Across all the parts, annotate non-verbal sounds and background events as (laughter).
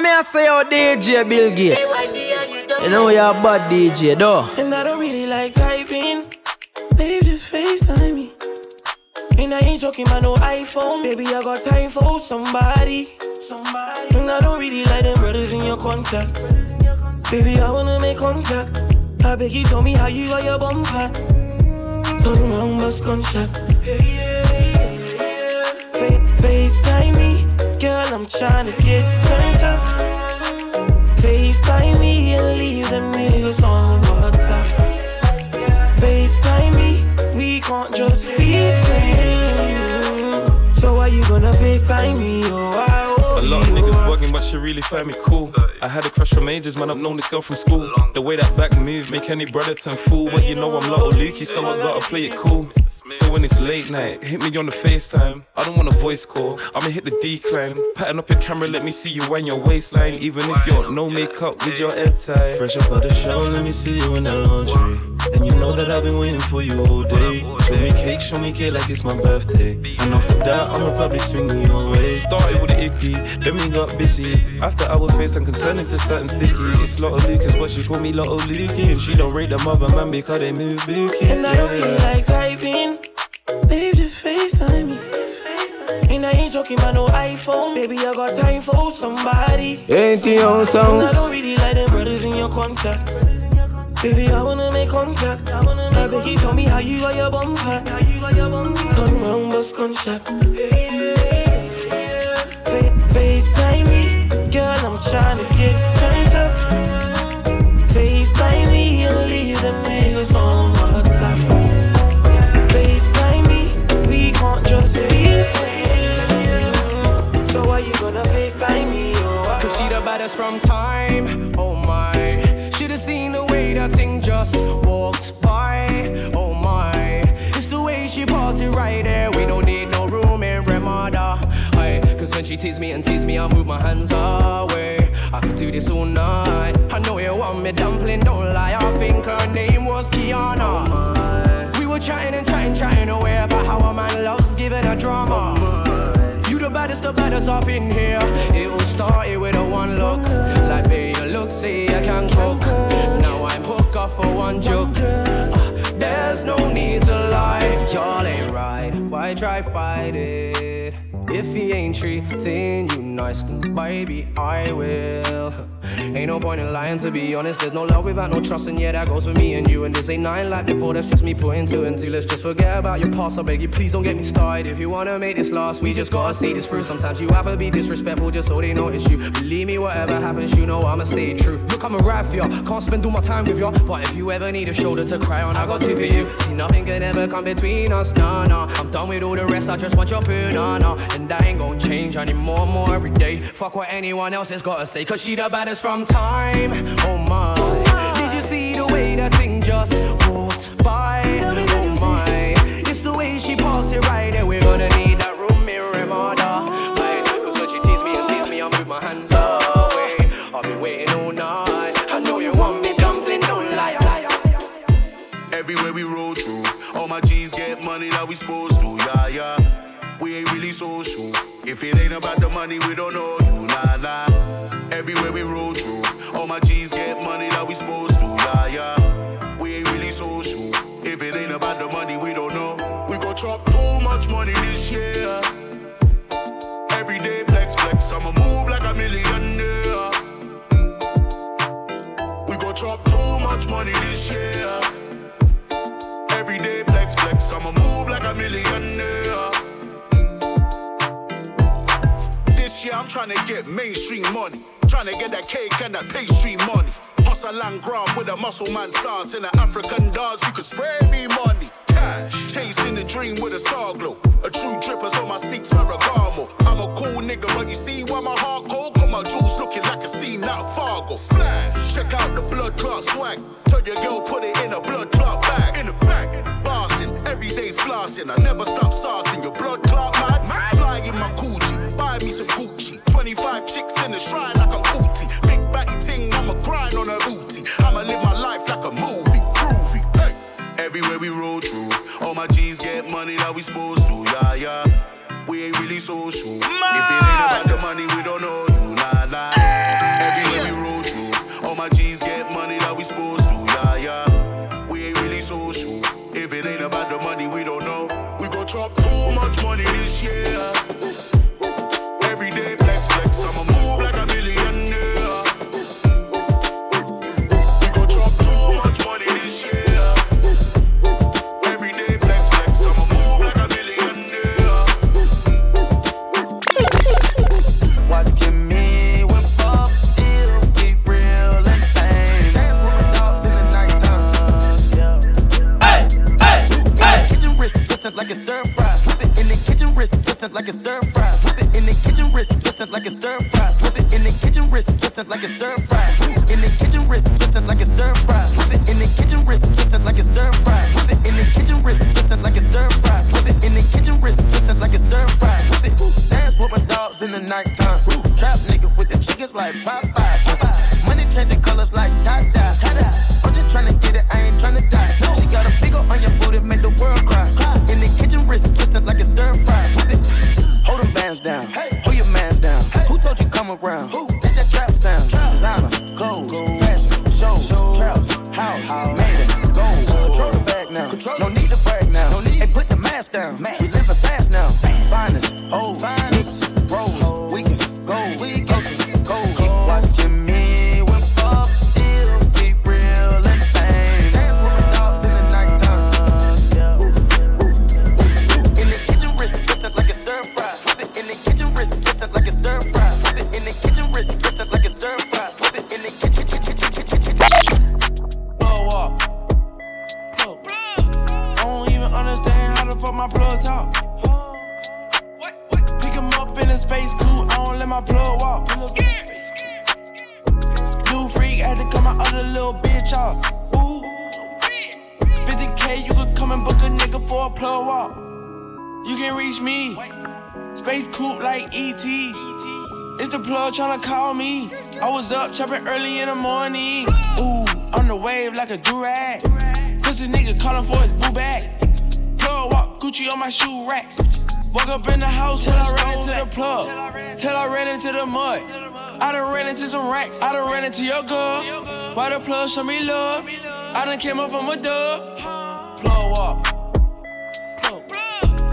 What me I say, oh DJ Bill Gates? You know you're a bad DJ, though. And I don't really like typing. Babe, just FaceTime me. And I ain't talking about no iPhone. Baby, I got time for somebody. Somebody. And I don't really like them brothers in your contact. Baby, I wanna make contact. I beg you, tell me how you got your bum fat. Turn around, bust gunshot. Yeah, yeah, yeah, yeah. Fa- FaceTime me. Girl, I'm trying to get turned up. FaceTime me and leave them niggas on WhatsApp. FaceTime me, we can't just be friends. So why you gonna FaceTime me? Oh, I oh, A lot of niggas bugging, but she really find me cool. I had a crush on ages, man. I've known this girl from school. The way that back move make any brother turn fool. But you know I'm Lotto Lukey, so I gotta play it cool. So when it's late night, hit me on the FaceTime. I don't want a voice call, I'ma hit the decline. Pattern up your camera, let me see you and your waistline. Even if you're no makeup with your head tie. Fresh up out the show, let me see you in that lingerie. And you know that I've been waiting for you all day. Show me cake, show me cake like it's my birthday. And after that, I'ma probably swing you your way. Started with the icky, then we got busy. After our face, I'm turning to something sticky. It's Lotto Lucas, but she call me Lotto Lukey. And she don't rate the mother man because they move bookie. And I don't really like typing. Babe, just FaceTime me. And I ain't talking about no iPhone. Baby, I got time for somebody. Ain't the own And? I don't really like them brothers in your contact. Baby, I wanna make contact. I wanna make beg you tell me how you got your bum fat. How you got your bum fat. Turn round, bust gunshot. Fa- FaceTime me, girl, I'm tryna get turned up. FaceTime me and leave them niggas on WhatsApp. FaceTime me, we can't just friends. So why you gonna FaceTime me? Oh, Cause she the baddest from time, when she tease me and tease me, I move my hands away I could do this all night I know you want me dumpling, don't lie I think her name was Kiana We were chatting and chatting, chatting away About how a man loves giving a drama you the baddest, the baddest up in here. It all started with a one look. Like, babe, you look, see, I can cook. Now I'm hooked up for one joke. Uh, there's no need to lie. Y'all ain't right. Why try fight it? If he ain't treating you nice, then baby, I will. Ain't no point in lying, to be honest. There's no love without no trust, and yeah, that goes for me and you. And this ain't nine like before, that's just me putting two and two. Let's just forget about your past. I beg you, please don't get me started. If you wanna make this last, we just gotta see this through. Sometimes you have to be disrespectful just so they notice you. Believe me, whatever happens, you know I'ma stay true. Look, I'm a ride for ya, can't spend all my time with ya. But if you ever need a shoulder to cry on, I got two for you. See, nothing can ever come between us, nah, nah. I'm done with all the rest, I just want your poo, nah, nah. And I ain't gon' change anymore, more every day. Fuck what anyone else has gotta say, cause she the baddest from time, oh my. Did you see the way that thing just walked by? Oh my. It's the way she parked it right there. We're gonna need that room in Ramada. Aye, Cause when she tease me and tease me, I move my hands away. I've been waiting all night. I know you want me dumpling, don't lie. Everywhere we roll through, all my G's get money that we supposed to, yeah, yeah. We ain't really social. If it ain't about the money, we don't know. Everywhere we roll through, all my G's get money that we supposed to, yeah, yeah. We ain't really social. If it ain't about the money, we don't know. We gon' chop too much money this year. Every day flex, flex, I'ma move like a millionaire. We gon' chop too much money this year. Every day flex, flex, I'ma move like a millionaire. This year I'm trying to get mainstream money. Tryna get that cake and that pastry money. Hustle and grind with a muscle man stance. In an African dance, you could spray me money. Cash. Chasing the dream with a star glow. A true dripper, so my sneaks Ferragamo. I'm a cool nigga, but you see why my heart cold? Got my jewels looking like a scene out of Fargo. Splash. Check out the blood clot swag. Tell your girl put it in a blood clot bag. In the bag. Bossing, everyday flossing. I never stop saucing. Your blood clot mad. Fly in my Gucci. Buy me some Gucci. 25 chicks in the shrine everywhere we roll through. All my G's get money that we supposed to, yeah, yeah. We ain't really social. Mad. If it ain't about the money, we don't know you, nah, nah. Hey. Everywhere we roll through. All my G's get money that we supposed to, yeah, yeah. We ain't really social. If it ain't about the money, we don't know. We gon' drop too much money this year. Like a stir my other little bitch off. Ooh. 50k, you could come and book a nigga for a plug walk. You can reach me. Space coupe like ET. It's the plug tryna call me. I was up chopping early in the morning. Ooh, on the wave like a durag. Pussy nigga calling for his boo bag. Plug walk, Gucci on my shoe rack. Walk up in the house till I ran into the plug. Till I ran into the mud. I done ran into some racks. I done ran into your girl. Why the plug show me love? I done came up from a dub. Plug walk.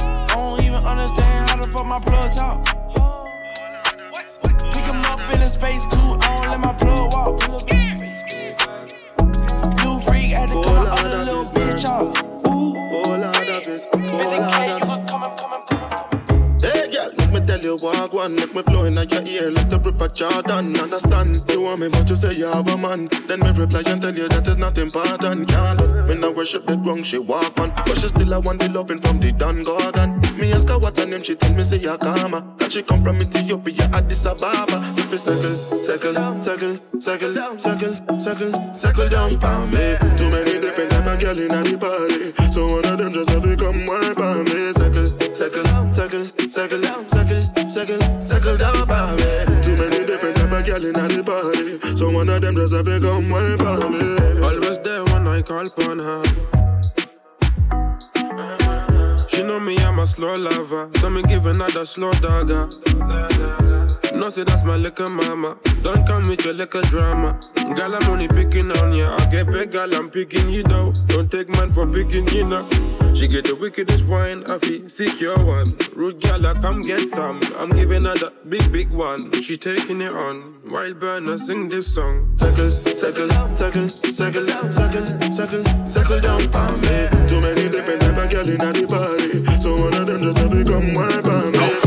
I don't even understand how the fuck my plug talk. Pick him up in a space coupe, I don't let my plug walk. You walk one, make me flow in your ear like the river Jordan. Understand? You want me, but you say you have a man. Then me reply and tell you that is not important. Can't look, me now worship the ground she walk on, but she still a want the loving from the Don Gorgon. Me ask her what's her name, she tell me say Yakama. That she come from Ethiopia, Addis Ababa. If you circle, circle, circle, circle, circle, circle, circle down for me. Too many different type of girl in the party, so one of them just have to come wipe on me. Circle, circle, circle, circle, circle, circle, circle down for me. Too many different type of girl in the party, so one of them just have to come wipe on me. Always there when I call upon her. She know me, I'm a slow lover. So me give another slow dagger. No, say that's my little mama. Don't come with your little drama. Girl, I'm only picking on ya. I get big, girl, I'm picking you though. Don't take man for picking you know. She get the wickedest wine, I feel secure one. Rude I come get some. I'm giving her the big, big one. She taking it on. While burner sing this song. Circle, circle, circle, circle, circle, circle, circle down for me. Too many different type of girl in the party, so one of them just have to come wipe on me.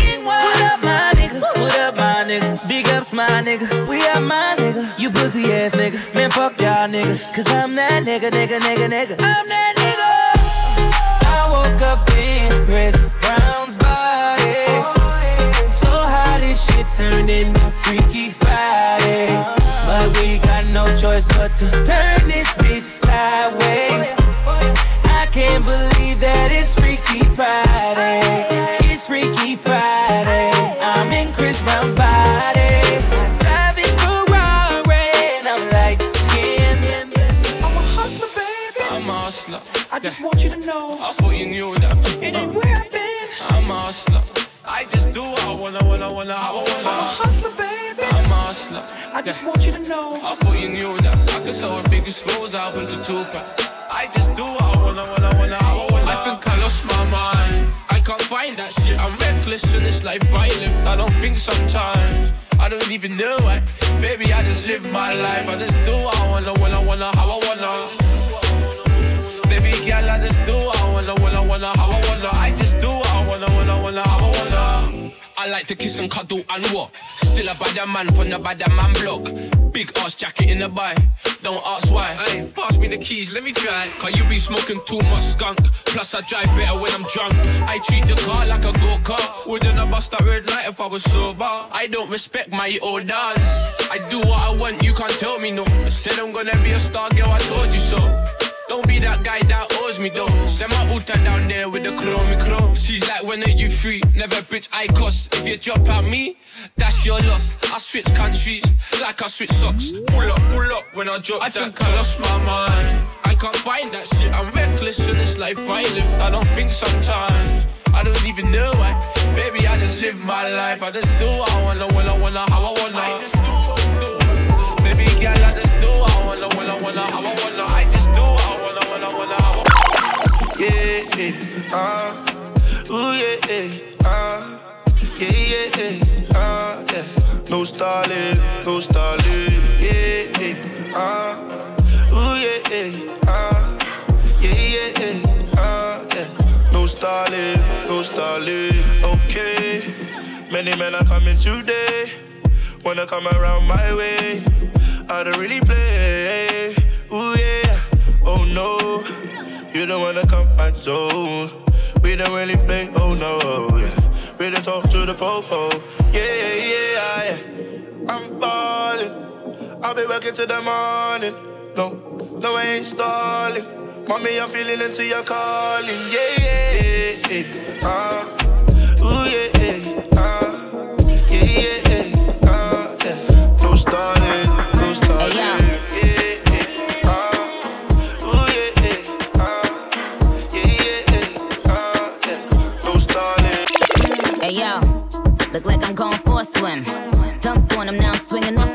What up, my nigga? Big ups, my nigga. We are my nigga. You pussy ass nigga. Man, fuck y'all niggas. Cause I'm that nigga, nigga, nigga, nigga. I'm that nigga. I woke up in Chris Brown's body. So how this shit turned into Freaky Friday. But we got no choice but to turn this bitch sideways. I can't believe that it's Freaky Friday. It's Freaky Friday. Chris Brown's body. I drive his Ferrari and I'm light skinned. I'm a hustler, baby. I'm a hustler. I just want you to know I thought you knew that. it ain't where I've been. I'm a hustler. I just do what I wanna, wanna, wanna, I I'm a hustler, baby. I'm a hustler. I just want you to know. I thought you knew that. I could sell a biggest scrolls album to Tupac. I just do what I wanna, wanna, wanna, I wanna. I think I lost my mind. I can't find that shit. I'm reckless in this life I live. I don't think sometimes. I don't even know why. Baby, I just live my life. I just do what I wanna, wanna, wanna, how I wanna. Baby girl, I just do what I wanna, wanna, wanna, how I wanna. I just I like to kiss and cuddle and what? Still a bad man pon the bad man block. Big ass jacket in the buy. Don't ask why. Hey, pass me the keys, let me try. Cause you be smoking too much skunk. Plus I drive better when I'm drunk. I treat the car like a go-kart. Wouldn't I bust that red light if I was sober? I don't respect my orders. I do what I want, you can't tell me no. I said I'm gonna be a star girl, I told you so. Don't be that guy that owes me though. Send my Uta down there with the chromey chrome. She's like, when are you free? Never bitch, I cost. If you drop out me, that's your loss. I switch countries like I switch socks. Pull up, pull up when I drop I that think I lost my mind. I can't find that shit. I'm reckless in this life I live. I don't think sometimes. I don't even know why. Baby, I just live my life. I just do what I wanna, when I wanna, how I wanna. I just do, do. Baby girl, I just do what I wanna, when I wanna, how I wanna. I just Yeah, yeah, uh, ooh yeah, yeah, uh, yeah, yeah, yeah, uh, yeah. No stalling, no stalling, yeah, yeah, uh, ooh yeah, yeah, uh, yeah, yeah, yeah, uh, yeah. No stalling, no stalling, okay. Many men are coming today, wanna come around my way. I don't really play, ooh yeah, oh no. You don't wanna come my so We don't really play, oh no, yeah. We don't talk to the popo, yeah, yeah, yeah, yeah. I'm ballin', I'll be working till the morning. No, no, I ain't stalling. Mommy, I'm feeling into your calling, yeah, yeah, yeah, yeah. Uh, ooh, yeah, yeah, uh, yeah, yeah,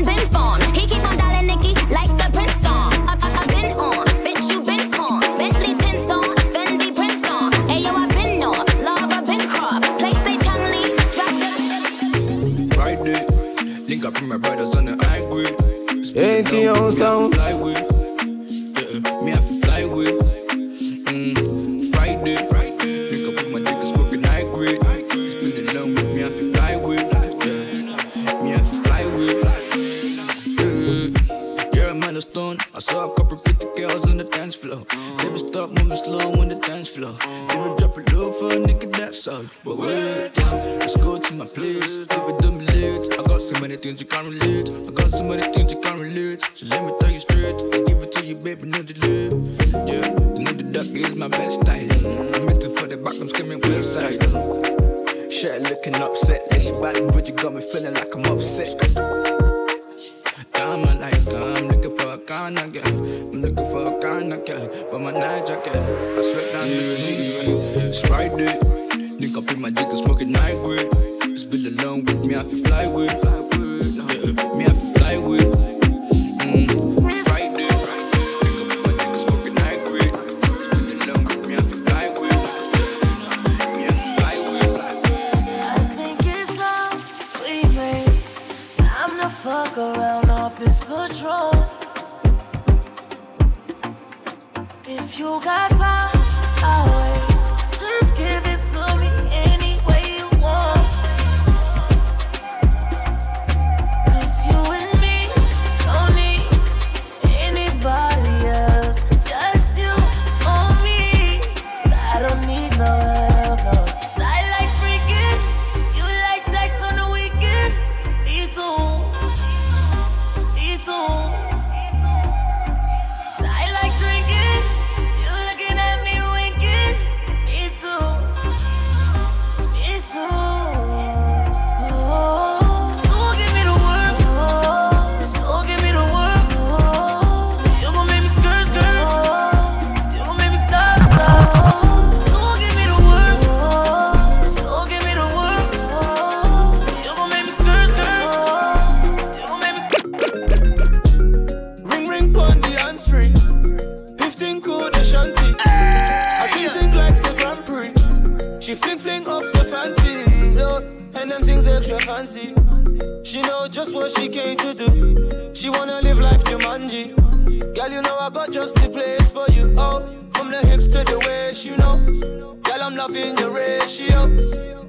X-Men been formed. He keep on dialing Nicky like the prince on. I, I, I been on, bitch you been con. Bentley tints on, Fendi prints on. Hey yo, I been off, Laura been crossed. Play say Chung Lee, drop the. Friday, link up with my brothers on the high grade. Ain't the old sound. 1G. Girl, you know I got just the place for you. Oh, from the hips to the waist, you know. Girl, I'm loving your ratio.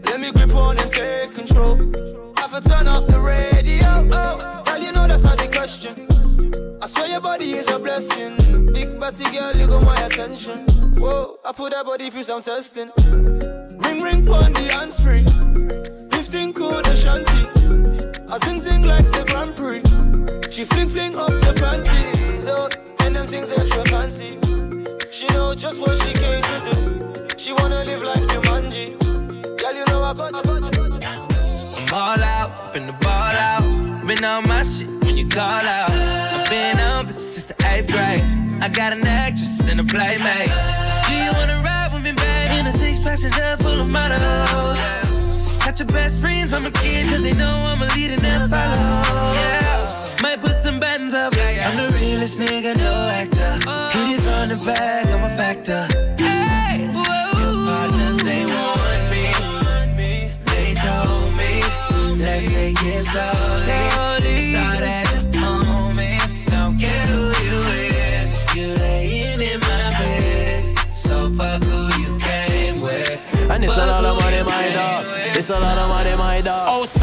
Let me grip on and take control. Have to turn up the radio. Oh, girl, you know that's not the question. I swear your body is a blessing. Big body girl, you got my attention. Whoa, I put that body through some testing. Ring ring pon the hands free. Lifting cool the shanty. I sing sing like the Grand Prix. She fling fling off the panties, oh, and them things extra fancy. She know just what she came to do. She wanna live life Jumanji. Girl, you know I got, got. I'm ball out, finna ball out. Been on my shit when you call out. I've been on bitches since the eighth grade. I got an actress and a playmate. Do you wanna ride with me, babe? In a six passenger full of models. Got your best friends, I'm a kid, cause they know I'm a leader, never follow. Yeah. Might put some buttons up. I'm the realest nigga, no actor. Hit it from the back, I'm a factor. Hey, your partners, they want me. They told me, let's take it slowly. Start at the moment, don't care who you with. You laying in my bed, so fuck who you came with. And it's a lot of money, my dog. It's a lot of money, my dog. Oh, stop it.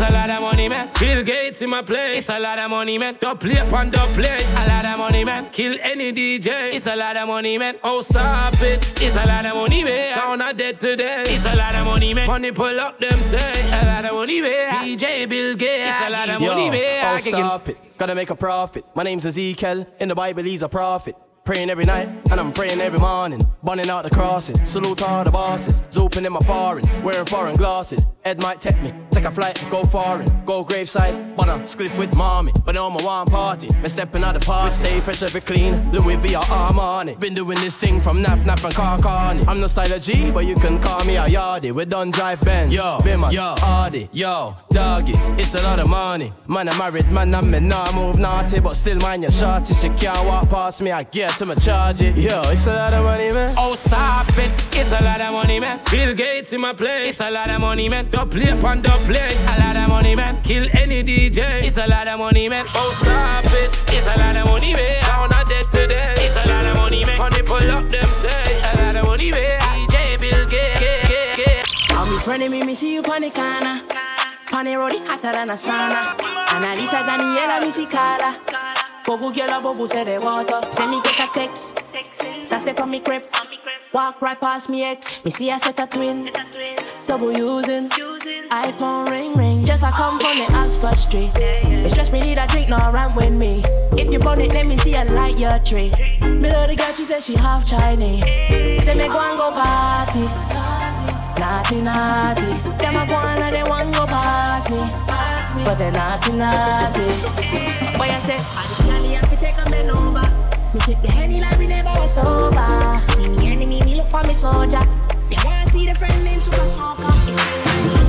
It's a lot of money, man. Bill Gates in my place. It's a lot of money, man. Play upon the play. A lot of money, man. Kill any DJ. It's a lot of money, man. Oh, stop it. It's a lot of money, man. Sound not dead today. It's a lot of money, man. Money pull up them say. A lot of money, man. DJ Bill Gates. It's a lot of money, man. oh, stop it. Gotta make a profit. My name's Ezekiel. In the Bible, he's a prophet. Praying every night, and I'm praying every morning. Burning out the crosses, salute all the bosses. Zooping in my foreign, wearing foreign glasses. Ed might take me, take a flight, go foreign. Go graveside, but I'm split with mommy. But on my one party, me stepping out the party. We stay fresh, every clean, Louis V or Armani. Been doing this thing from Naf Naf and Carcani. I'm no style of G, but you can call me a Yardie. We done drive Ben, yo, Bimmer, yo, Hardy, yo, Doggy. It's a lot of money. Man, I'm married, man, I'm in nah move naughty, but still mind your shorty. She can't walk past me, I get to my charge it. Yo, it's a lot of money, man. Oh, stop it. It's a lot of money, man. Bill Gates in my place. It's a lot of money, man. Don't play upon the play. A lot of money, man. Kill any DJ. It's a lot of money, man. Oh, stop it. It's a lot of money, man. Sound not dead today. It's a lot of money, man. Money pull up them say. A lot of money, man. DJ Bill Gates. I'll be friendly me, me see you pon the corner. Pon the road, it hotter than a sauna. Analisa Daniela, me see Carla. Bobu girl, a bobu say the water. Send me get a text. That's the from me crib. Walk right past me ex. Me see I set a twin. Double using. iPhone ring ring. Just I come from the Oxford Street. It stress me need a drink, no run with me. If you burn it, let me see a light your tree. Me love the girl, she said she half Chinese. Say me go and go party. Naughty, naughty. Them a go and they want go past me. But they naughty, naughty. Boy, I say, I the have to take a bend over. Me sip the henny like we never was sober. See me enemy, me look for me soldier. You wanna see the friend named Super Soccer?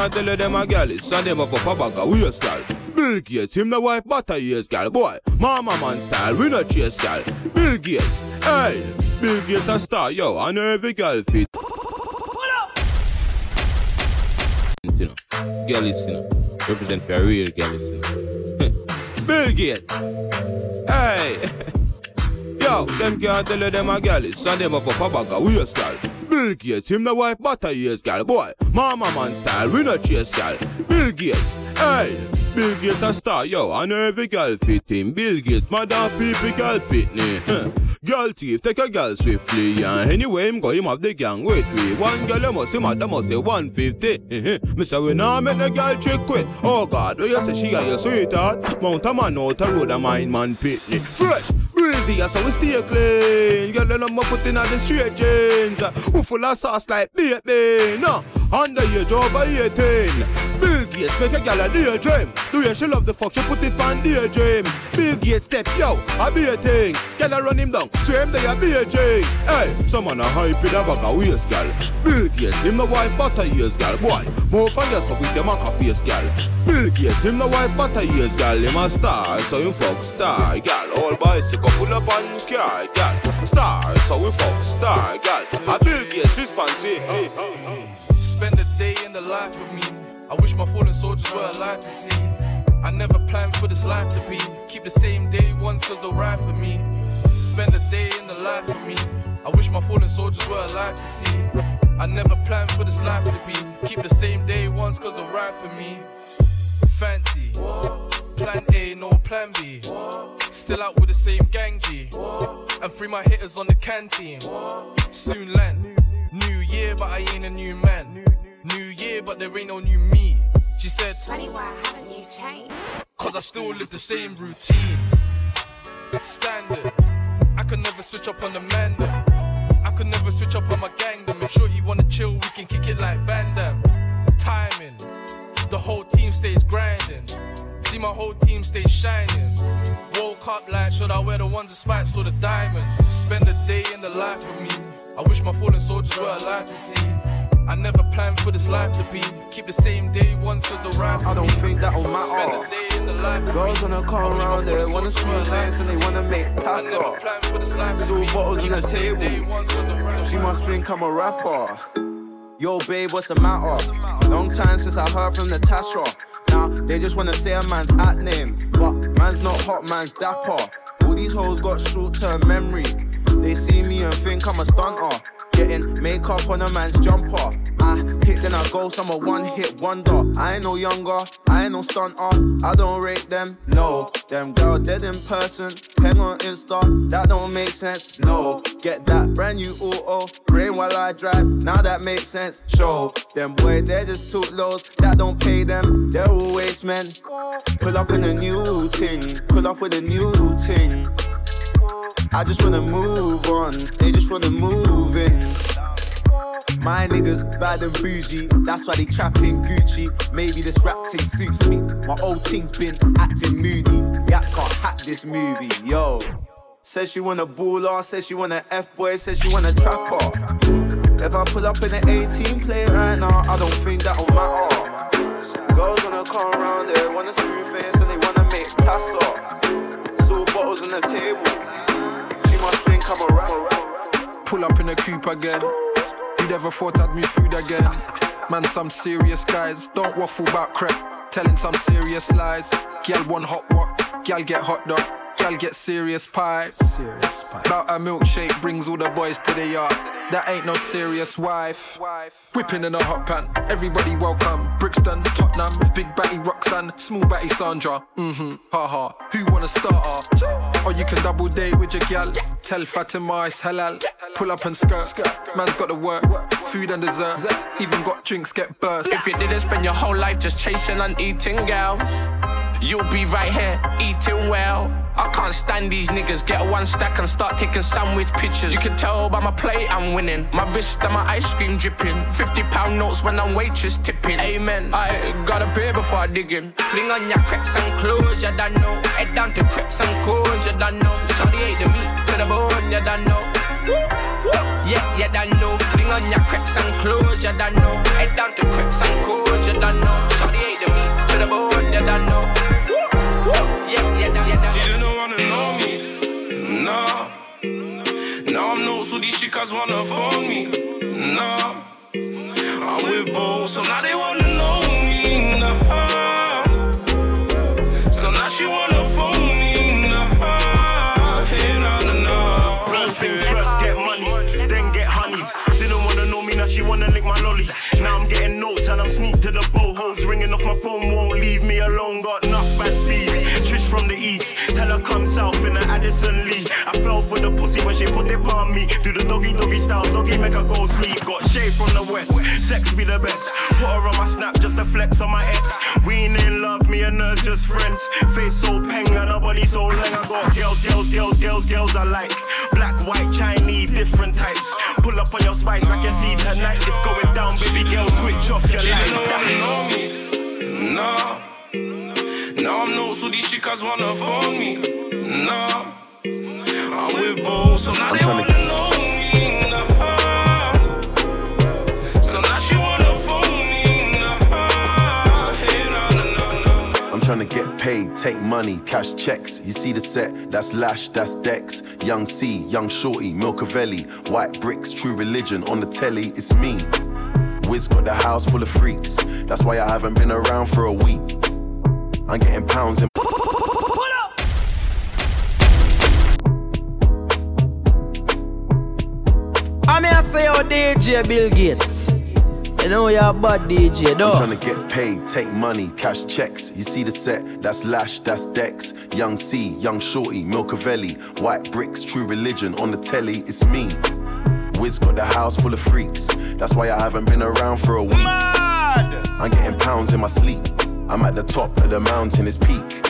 Can't tell you them a gal is and them a up a bag of waist gal. Bill Gates, him the wife butter years gal. Boy, mama man style, we not chase gal. Bill Gates, hey, Bill Gates a star, yo, I know every gal fit. You know, gal is, you know, represent for a real gal is, you know. (laughs) Bill Gates, hey. (laughs) Yo, them can't tell you them a gal is, and them a cup of bag of waste gal. Bill Gates, him the wife butter years gal. Boy, mama man style, we not chase gal. Bill Gates, hey. Bill Gates a star, yo, I know every gal fit him. Bill Gates, mother people gal pitney. Huh. (laughs) Girl thief, take a girl swiftly, and anyway him go him have the gang wait we. One girl you must him at must say 150. (laughs) Me say we nah make the girl trick quit. Oh God, do you say she a your sweetheart? Mount a man out a road a mine man pitney. Fresh, breezy, so we stay clean. Girl, them a put in the straight jeans. Who full of sauce like baby? No, under your job by 18. Bill Gates make a gal a daydream. Do you she love the fuck? She put it on daydream. Bill Gates step yo, I be a thing. Gal a run him down, swim they a be a J. Hey, someone a hype in a bag of waist gal. Bill Gates him the wife butter years gal. Boy, more for yourself with them a coffee gal. Bill Gates him the wife butter years gal. Him a star, so him fuck star gal. All bicycle pull up on car gal. Star, so we fuck star gal. A Bill Gates responsive. Spend a day in the life of me. I wish my fallen soldiers were alive to see. I never planned for this life to be. Keep the same day ones cause they'll ride for me. Spend a day in the life with me. I wish my fallen soldiers were alive to see. I never planned for this life to be. Keep the same day ones cause they'll ride for me. Fancy. Plan A, no plan B. Still out with the same gang G. And free my hitters on the canteen. Soon land. New year, but I ain't a new man. New year, but there ain't no new me. She said, Funny, why haven't you changed? Cause I still live the same routine. Standard. I could never switch up on the man them. I could never switch up on my gang them. If sure you wanna chill, we can kick it like Van Damme. Timing. The whole team stays grinding. See my whole team stay shining. Woke up like, should I wear the ones that spikes or the diamonds? Spend a day in the life with me. I wish my fallen soldiers were alive to see. I never planned for this life to be. Keep the same day once cause the ride I don't think that'll Spend matter. day in the life with Girls wanna come around there, wanna screw nice and they wanna make pass off. planned for this life to Two bottles on the day table. once cause the ride She must think I'm a rapper. Yo, babe, what's the matter? Long time since I heard from Natasha. Now they just wanna say a man's at name, but man's not hot, man's dapper. All these hoes got short-term memory. They see me and think I'm a stunter. Getting makeup on a man's jumper. I hit then I go, some a one-hit wonder. I ain't no younger, I ain't no stunter. I don't rate them, no. Them girl dead in person, hang on Insta, that don't make sense, no. Get that brand new auto, brain while I drive, now that makes sense. Show them boy, they're just too lows, that don't pay them, they're all waste men. Pull up in a new ting, pull up with a new ting. I just wanna move on, they just wanna move in. My niggas bad and bougie, that's why they trapping Gucci. Maybe this rap thing suits me. My old thing's been acting moody. Yats can't hack this movie, yo. Says she wanna baller, says she wanna F boy, says she wanna trapper. If I pull up in an 18 play right now, I don't think that'll matter. Girls wanna come around there, wanna screw face and they wanna make pass off. Saw bottles on the table. She must think I'm a rapper. Pull up in a coupe again. You never thought I'd move food again. Man, some serious guys. Don't waffle about crap. Telling some serious lies. Gal want hot what? Gal get hot dog. Gal get serious pie. Serious pie. About a milkshake brings all the boys to the yard. That ain't no serious wife. Whipping in a hot pan. Everybody welcome. Brixton, Tottenham, Big Batty Roxanne, Small Batty Sandra. Mm-hmm. Haha. Who wanna start her? Or you can double date with your gal. Tell Fatima it's halal. Pull up and skirt. Man's got to work. Food and dessert. Even got drinks get burst. If you didn't spend your whole life just chasing and eating girls, you'll be right here eating well. I can't stand these niggas. Get one stack and start taking sandwich pictures. You can tell by my plate I'm winning. My wrist and my ice cream dripping. 50 pound notes when I'm waitress tipping. Amen. I got a beer before I dig in. Fling on your crepes and clothes, you don't know. Head down to crepes and cones, you don't know. Shawty ate the meat to the bone, you don't know. Yeah, you don't know. On your crepes and clothes, you don't know. Head down to crepes and cones, you don't know. Shawty ate the meat to the bone, you don't know. Yeah, yeah, yeah, yeah. She didn't wanna know me, nah. Now I'm notes, so these chicas wanna phone me, nah. I'm with both, so now they wanna know me, put it on me. Do the doggy doggy style, doggy make her go sleep. Got shade from the west, sex be the best. Put her on my snap just to flex on my ex. We ain't in love, me and her just friends. Face so peng and her body so long. I got girls, girls, girls, girls, girls I like. Black, white, Chinese, different types. Pull up on your spice, I can see tonight. It's going down, baby girl, switch off your light. know me. No. Now I'm not so these chicas wanna phone me. No. I'm with so now they wanna know trying to get paid, take money, cash checks. You see the set, that's Lash, that's Dex. Young C, Young Shorty, Milcavelli. White bricks, true religion. On the telly, it's me. Wiz got the house full of freaks. That's why I haven't been around for a week. I'm getting pounds in. Say your DJ Bill Gates. You know you're a bad DJ, though. I'm trying to get paid, take money, cash checks. You see the set, that's Lash, that's Dex. Young C, Young Shorty, Milcavelli. White bricks, true religion. On the telly, it's me. Wiz got the house full of freaks. That's why I haven't been around for a week. Mad! I'm getting pounds in my sleep. I'm at the top of the mountain, it's peak.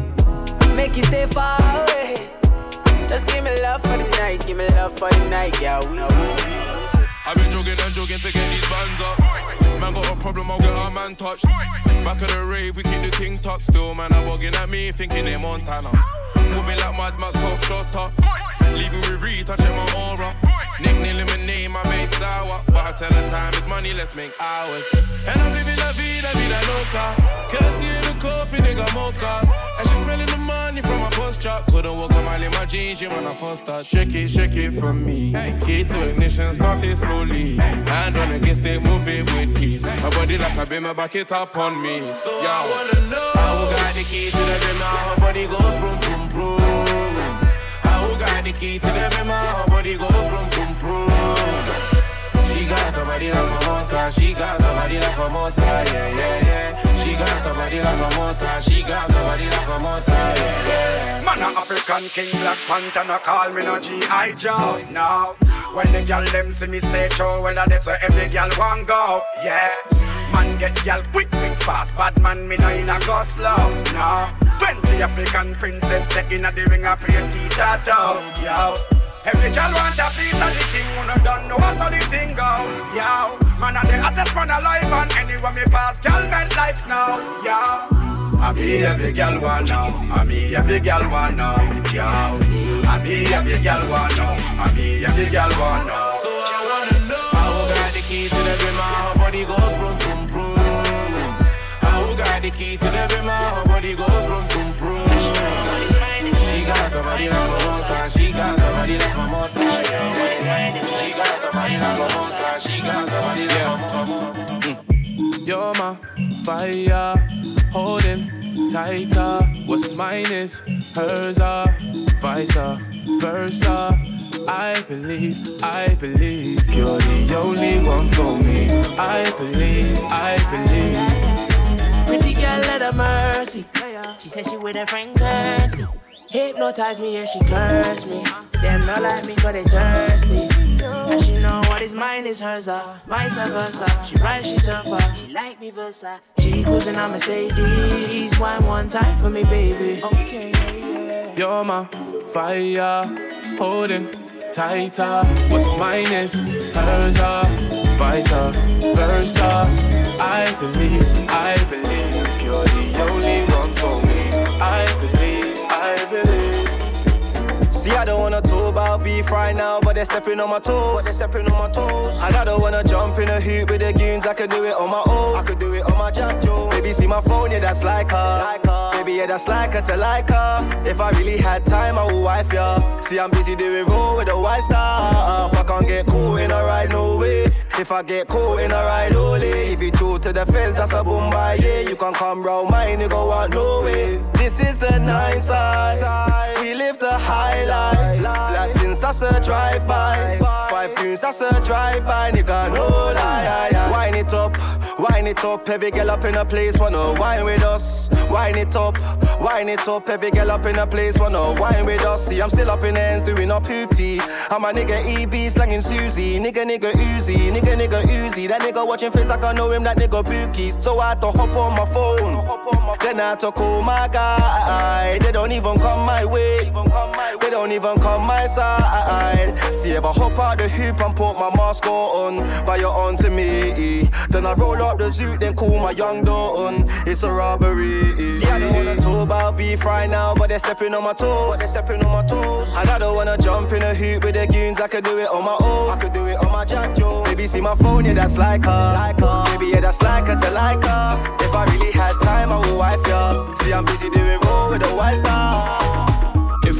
Make you stay far away. Just give me love for the night, give me love for the night, yeah. We. I've been jogging and jogging to get these bands up. Man got a problem, I'll get our man touched. Back of the rave, we keep the ting tucked still. Man, I'm bugging at me, thinking they Montana. Moving like Mad Max, top shotter. Leaving with I check my aura. Nickname lemonade, my base sour. But I tell her time is money, let's make hours. And I'm living la vida, vida loca. Can't see the coffee, nigga mocha. And she smelling the money from my first chop. Couldn't walk a mile in my jeans, she when I first start. Shake it, shake it for me. Key to ignition, start it slowly. Hand on against it, move it with peace. My body like a beamer, back it up on me. So I wanna know how got the key to the beamer, how body goes from. Key to the beamer, how body goes from from from. She got the body like a motor, she got the body like a motor, yeah yeah yeah. She got the body like a motor, she got the body like a motor, yeah yeah. Man, a African king, Black Panther, no call me no G.I. Joe. No, when the girl them see me stay show, well, that's where every girl want go. Yeah, man get girl quick, quick, fast. Bad man, me no in a go slow. No, twenty African princess, they in a the ring, I play teeter toe. Yo. Every girl want a piece of the king, who no done know how the thing go. Yo, man, I'm the hottest man alive, and anywhere me pass, girl make lights now. Yo. I me every girl want know. I me every girl want know. Yo. I me every girl want know. I me every girl want know. So I wanna know how got the key to the brimmer, how body goes from. Key to the brimmer, how body goes from from from. She got the body like a motor, she got the body like a motor, yeah. She got the body like a motor, she got the body like a motor. You're my fire, holding tighter. What's mine is hers, uh, vice versa. I believe, I believe you're the only one for me. I believe, I believe. Girl, let her mercy. She said she with her friend Kirsty. Hypnotize me and she curse me. Them not like me cause they thirsty. And she know what is mine is hers, uh, vice versa. She ride, she surfer, she like me versa. She cruising on Mercedes, wine one time for me, baby. Okay, You're my fire, holding tighter. What's mine is hers, uh, vice versa. I believe, I believe believe, I believe. See, I don't wanna talk about beef right now, but they're stepping on my toes. But they're stepping on my toes. And I don't wanna jump in a hoop with the goons I could do it on my own. I could do it on my Jack Joe. Baby, see my phone, yeah, that's like her. Like her. Baby, yeah, that's like her to like her. If I really had time, I would wife ya. See, I'm busy doing roll with the white star. If I can't get cool in a ride, no way. If I get caught in a ride only, if you to the fence, that's a boom by yeah. You can come round mine, you go out no way. This is the nine side. We live the high life. Black things, that's a drive by. Five tunes, that's a drive by. Nigga, no lie. Wine it up, wine it up. Every girl up in a place wanna wine with us. Wine it up, wine it up. Every girl up in a place wanna wine with us. See, I'm still up in hands doing up hoopty. I'm a nigga EB slanging Susie. Nigga, nigga Uzi. Nigga, nigga Uzi. That nigga watching face like I know him. That nigga Bookies. So I had to hop on my phone. Then I had to call my guy. They don't even come my way. They don't even come my side. See if I hop out the hoop and put my mask on, but you're on to me. Then I roll up the zoot, then call my young on. It's a robbery. See, I don't wanna talk about beef right now, but they're stepping on my toes. But they're stepping on my toes. And I don't wanna jump in a hoop with the goons. I could do it on my own. I could do it on my Jack Joe. Baby, see my phone, yeah, that's like her. Like her. Baby, yeah, that's like her to like her. If I really had time, I would wife ya. See, I'm busy doing roll with the white star.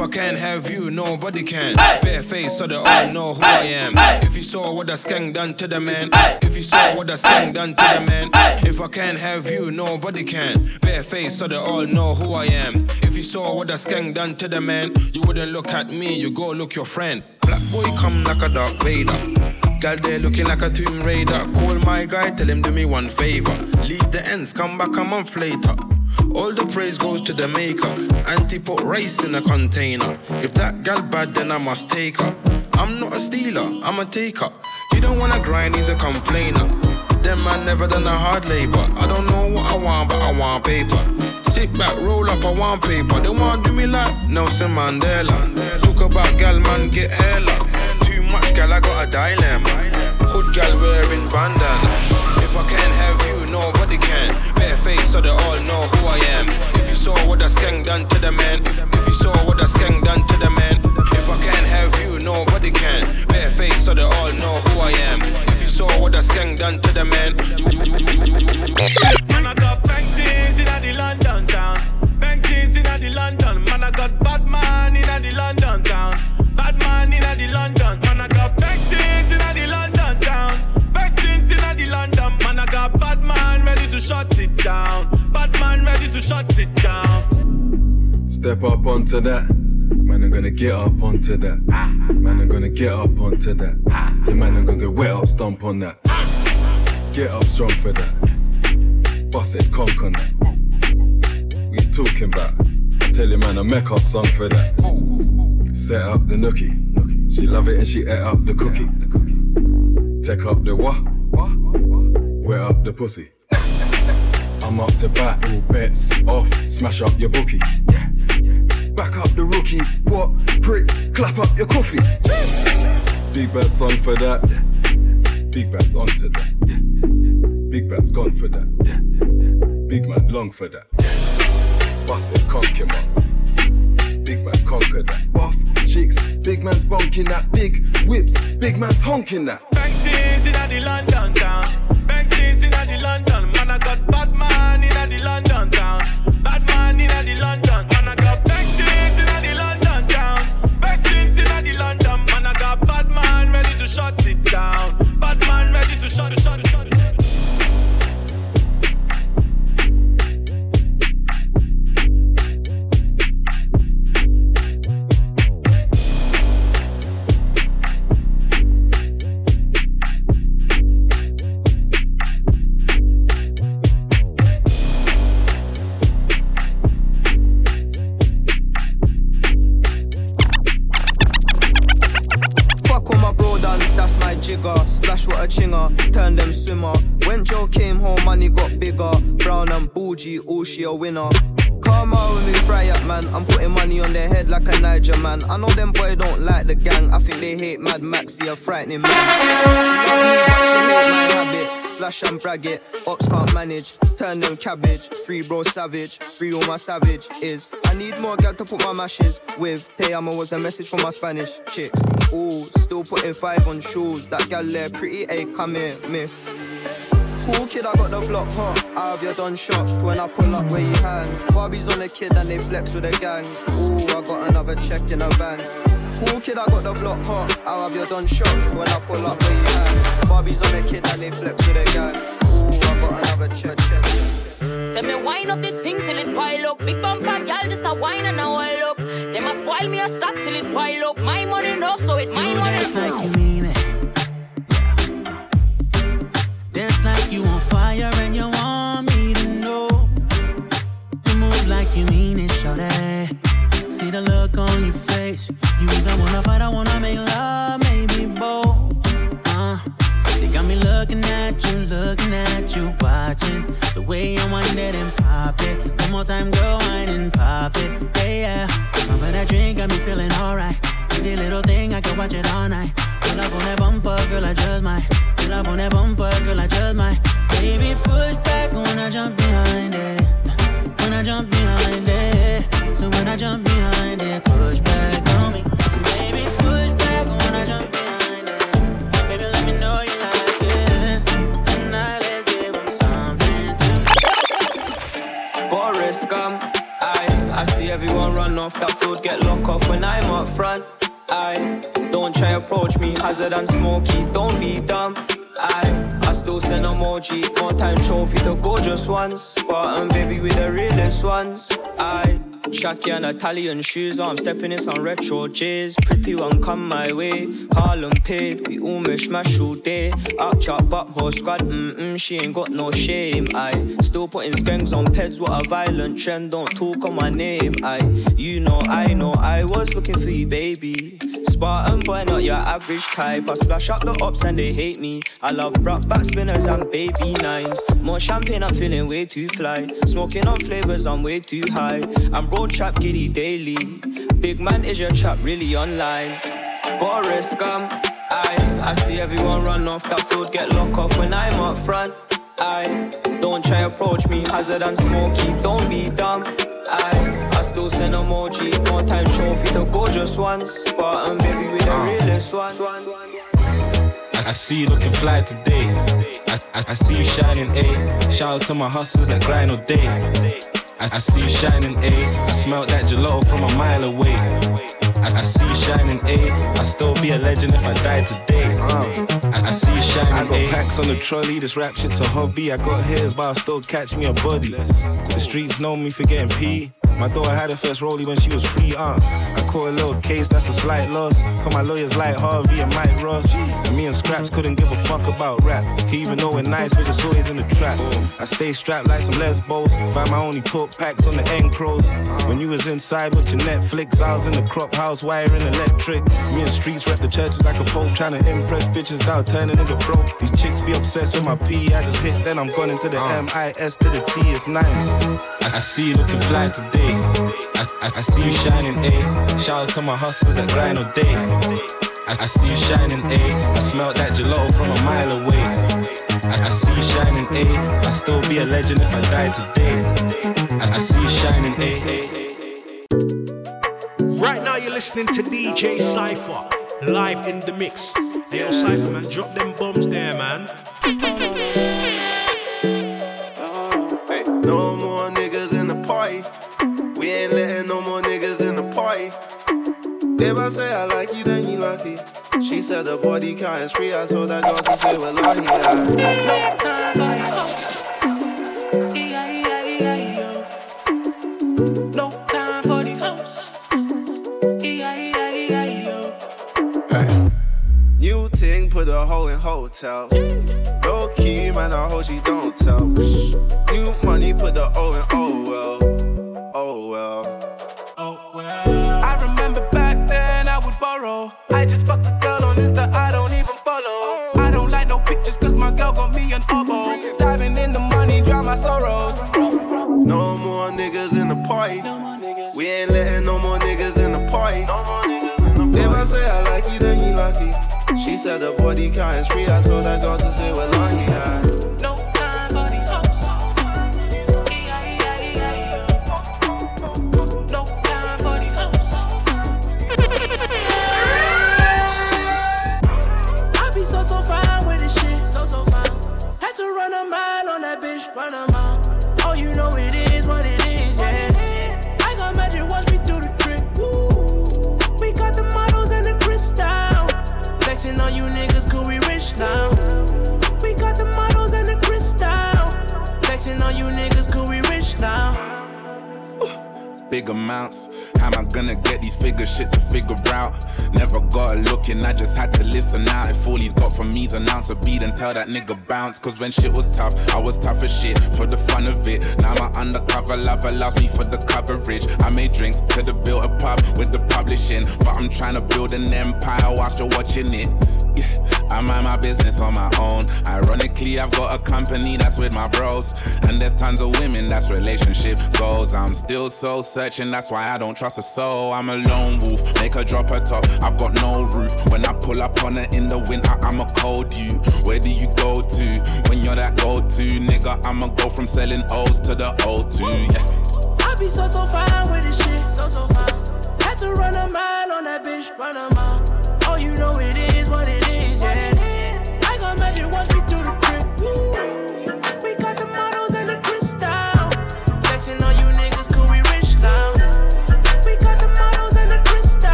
If I can't have you, nobody can. Bare face so they all know who I am. If you saw what that skank done to the man, if you saw what that skank done to the man, if I can't have you, nobody can. Bare face so they all know who I am. If you saw what that skank done to the man, you wouldn't look at me, you go look your friend. Black boy come like a dark Vader. Girl there looking like a Tomb Raider. Call my guy, tell him do me one favor. Leave the ends, come back a month later. All the praise goes to the maker. Auntie put rice in a container. If that gal bad, then I must take her. I'm not a stealer, I'm a taker. You don't wanna grind, he's a complainer. Them man never done a hard labor. I don't know what I want, but I want paper. Sit back, roll up, I want paper. They wanna do me like Nelson Mandela. Talk about gal, man, get hella. Too much gal, I got a dilemma. Hood gal wearing bandana. If I can't have you, nobody can. Face so they all know who I am. If you saw what that skeng done to the man, if, if you saw what that skeng done to the man, if I can't have you, nobody can. Bare face so they all know who I am. If you saw what that skeng done to the man, you you you you you you you. Man, I got bank things in the London town. Bank things in the London. Man, I got bad man in the London town. Bad man in the London. Man, I got bank things in the London things in the London. Man, I got bad man ready to shut it down. Bad man ready to shut it down. Step up onto that. Man, I'm gonna get up onto that. Man, I'm gonna get up onto that. Yeah, man, I'm gonna get wet up, stomp on that. Get up strong for that. Bust it, conk on that. You talking about? I tell you, man, a make up song for that. Set up the nookie. She love it and she ate up the cookie. Take up the what? Wet up the pussy. I'm up to bat, all bets off. Smash up your bookie. Back up the rookie. What? Prick, clap up your coffee. Big bad on for that. Big bad's onto that. Big bad's gone for that. Big man long for that. Bust it, conk him up. Big man conquer that. Buff chicks, big man's bonking that. Big whips, big man's honking that. Bank things in the London town. Bank things in the London. Man, I got cabbage, free bro savage. Free all my savage is. I need more gal to put my mashes with. Te amo was the message from my Spanish chick. Ooh, still putting five on shoes. That gal there pretty, a come here, miss. Cool kid, I got the block hot. I have your done shop when I pull up where you hang. Barbies on the kid and they flex with the gang. Ooh, I got another check in the bank. Cool kid, I got the block hot. I have your done shop when I pull up where you hang. Barbies on the kid and they flex with the gang. Ooh, I got another check, check. Say me wine up the thing till it pile up. Big bumper girl just a wine and a oil up. They must spoil me a stock till it pile up. My money enough, so it my money. Dance like you mean it. Dance like you on fire and you want me to know. You move like you mean it, show that. See the look on your face. You either wanna fight or wanna make love, got me looking at you, looking at you, watching the way you wind it and pop it. One more time, go wine and pop it. Yeah, yeah. Pump that drink got me feeling alright. Pretty little thing, I can watch it all night. Pull up on that bumper, girl, I just might. Pull up on that bumper, girl, I just might. Baby, push back when I jump behind it. When I jump behind it. So when I jump behind it, hazard and smoky, don't be dumb. I I still send emoji, more time trophy to gorgeous ones. Spartan baby with the realest ones. I Shaki and Italian shoes, I'm stepping in some retro J's. Pretty one come my way. Harlem paid, we all mish mash all day. Up chop butthole squad, mm mm, she ain't got no shame. I still putting skanks on peds, what a violent trend. Don't talk on my name. I, you know, I know, I was looking for you, baby. Spartan boy, not your average type. I splash up the ops and they hate me. I love rock back spinners and baby nines. More champagne, I'm feeling way too fly. Smoking on flavors, I'm way too high. I'm broad trap giddy daily. Big man, is your trap really online? Forest Gump. I I see everyone run off that food, get locked off when I'm up front. I don't try approach me, hazard and smoky, don't be dumb. I still send emoji, more time trophy to gorgeous ones. Spartan baby with the ah. realest one. I, I see you looking fly today. I, I, I see you shining, A. Shout out to my hustlers that grind all day. I, I see you shining, A. I smell that gelato from a mile away. I, I see you shining, A. I still be a legend if I die today. Ah. I, I see you shining, I got A. packs on the trolley, this rap shit's a hobby. I got hairs, but I'll still catch me a body. The streets know me for getting P. My daughter had her first rollie when she was free, uh. I caught a little case, that's a slight loss. Cause my lawyers like Harvey and Mike Ross. And me and Scraps couldn't give a fuck about rap. Can even though we're nice, we're just always in the trap. I stay strapped like some lesbos. Find my only talk packs on the end crows. When you was inside with your Netflix, I was in the crop house wiring electric. Me and streets rep the churches like a pope, trying to impress bitches out, turning a nigga broke. These chicks be obsessed with my P. I just hit, then I'm gone into the M I S to the T. It's nice. I, I see you looking fly today. I, I, I see you shining, A. Shout out to my hustlers that grind all day. I, I see you shining, A. I smell that gelato from a mile away. I, I see you shining, A. I still be a legend if I die today. I, I see you shining, A. Right now you're listening to DJ Cypher live in the mix. Hey, yo, Cypher man, drop them bombs there, man. If I say I like you, then you like lucky. She said the body count is free. I told that girl to say we're lucky. No time for these hoes. New ting, put a hoe in hotel. Low key, man, I hope she don't tell. New money, put the O in oh well. Said the body is free. I told that girl to say we're lucky. Yeah. No big amounts. How am I gonna get these figures shit to figure out? Never got looking, I just had to listen out. If all he's got from me's an ounce of beat and tell that nigga bounce. Cause when shit was tough, I was tough as shit for the fun of it. Now my undercover love allows me for the coverage. I made drinks, could've built a pub with the publishing. But I'm trying to build an empire whilst you're watching it. I mind my business on my own. Ironically, I've got a company that's with my bros. And there's tons of women that's relationship goals. I'm still so searching, that's why I don't trust a soul. I'm a lone wolf, make her drop her top. I've got no roof. When I pull up on her in the winter, I'm a cold you. Where do you go to when you're that go to? Nigga, I'ma go from selling O's to the O2, yeah. I be so, so fine with this shit, so, so fine. Had to run a mile on that bitch, run a mile.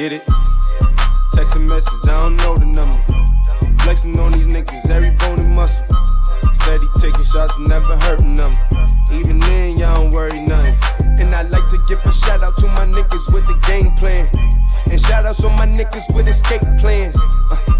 Get it? Text a message, I don't know the number. Flexing on these niggas, every bone and muscle. Steady taking shots, never hurting them. Even then, y'all don't worry nothing. And I like to give a shout out to my niggas with the game plan. And shout outs on my niggas with escape plans. Uh,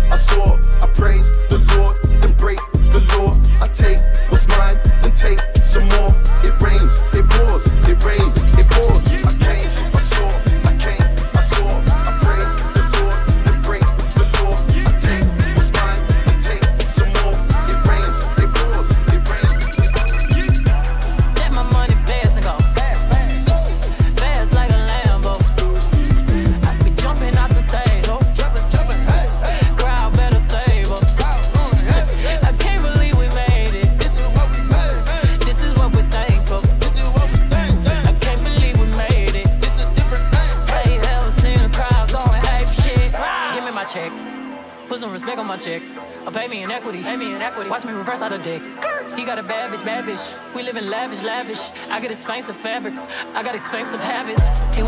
I saw. I praise the Lord, then break the law. I take what's mine, then take some more. It rains, it pours, it rains, it pours. I came, check. Or pay me in equity. Pay me in equity. Watch me reverse out of dicks. He got a bad bitch, bad bitch. We live in lavish, lavish. I get expensive fabrics. I got expensive habits. He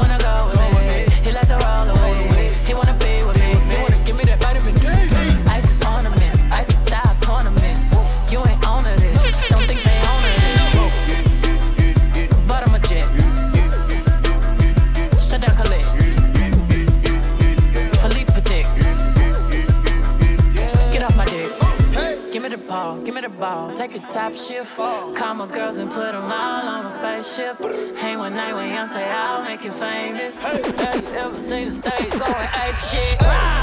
Shift. Call my girls and put them all on a spaceship. Hang one night when young say I'll make you famous. Have you ever seen the stage going ape shit? Ah!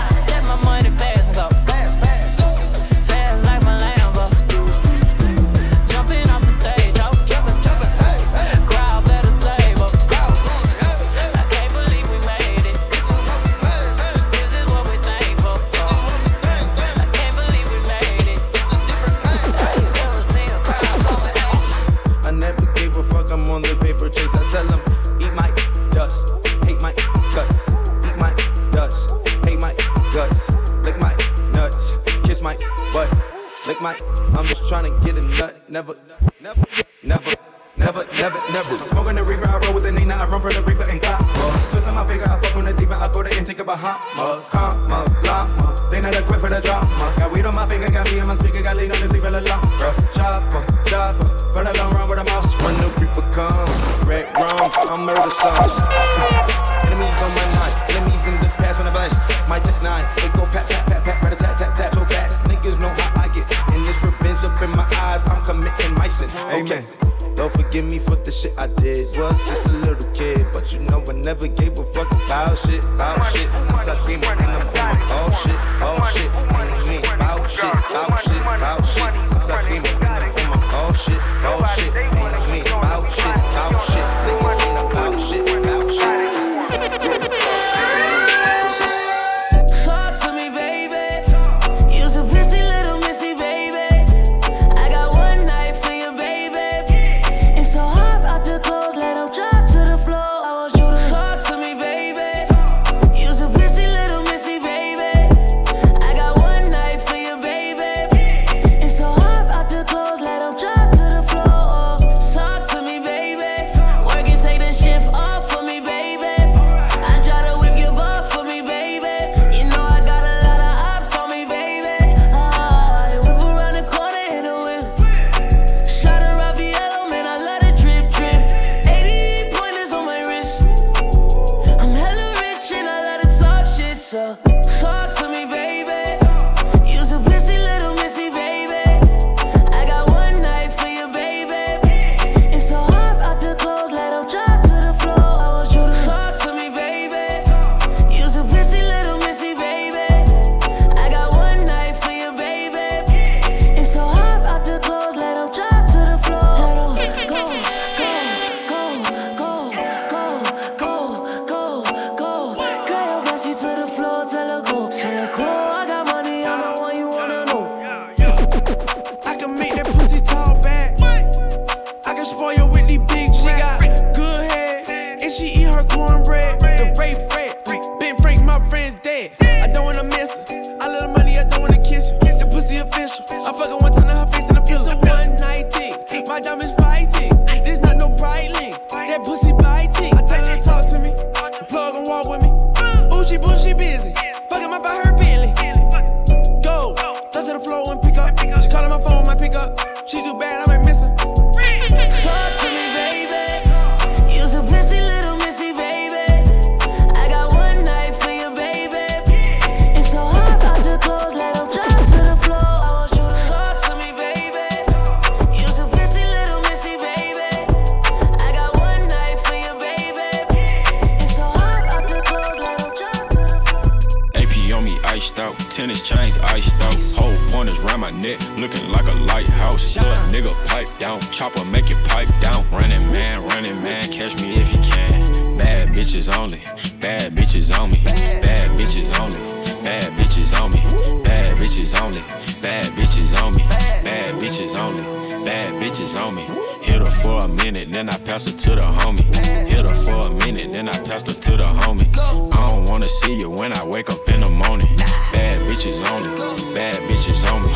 Hit her for a minute, then I pass her to the homie. Hit her for a minute, then I pass her to the homie. I don't wanna see you when I wake up in the morning. Bad bitches only, bad bitches on me.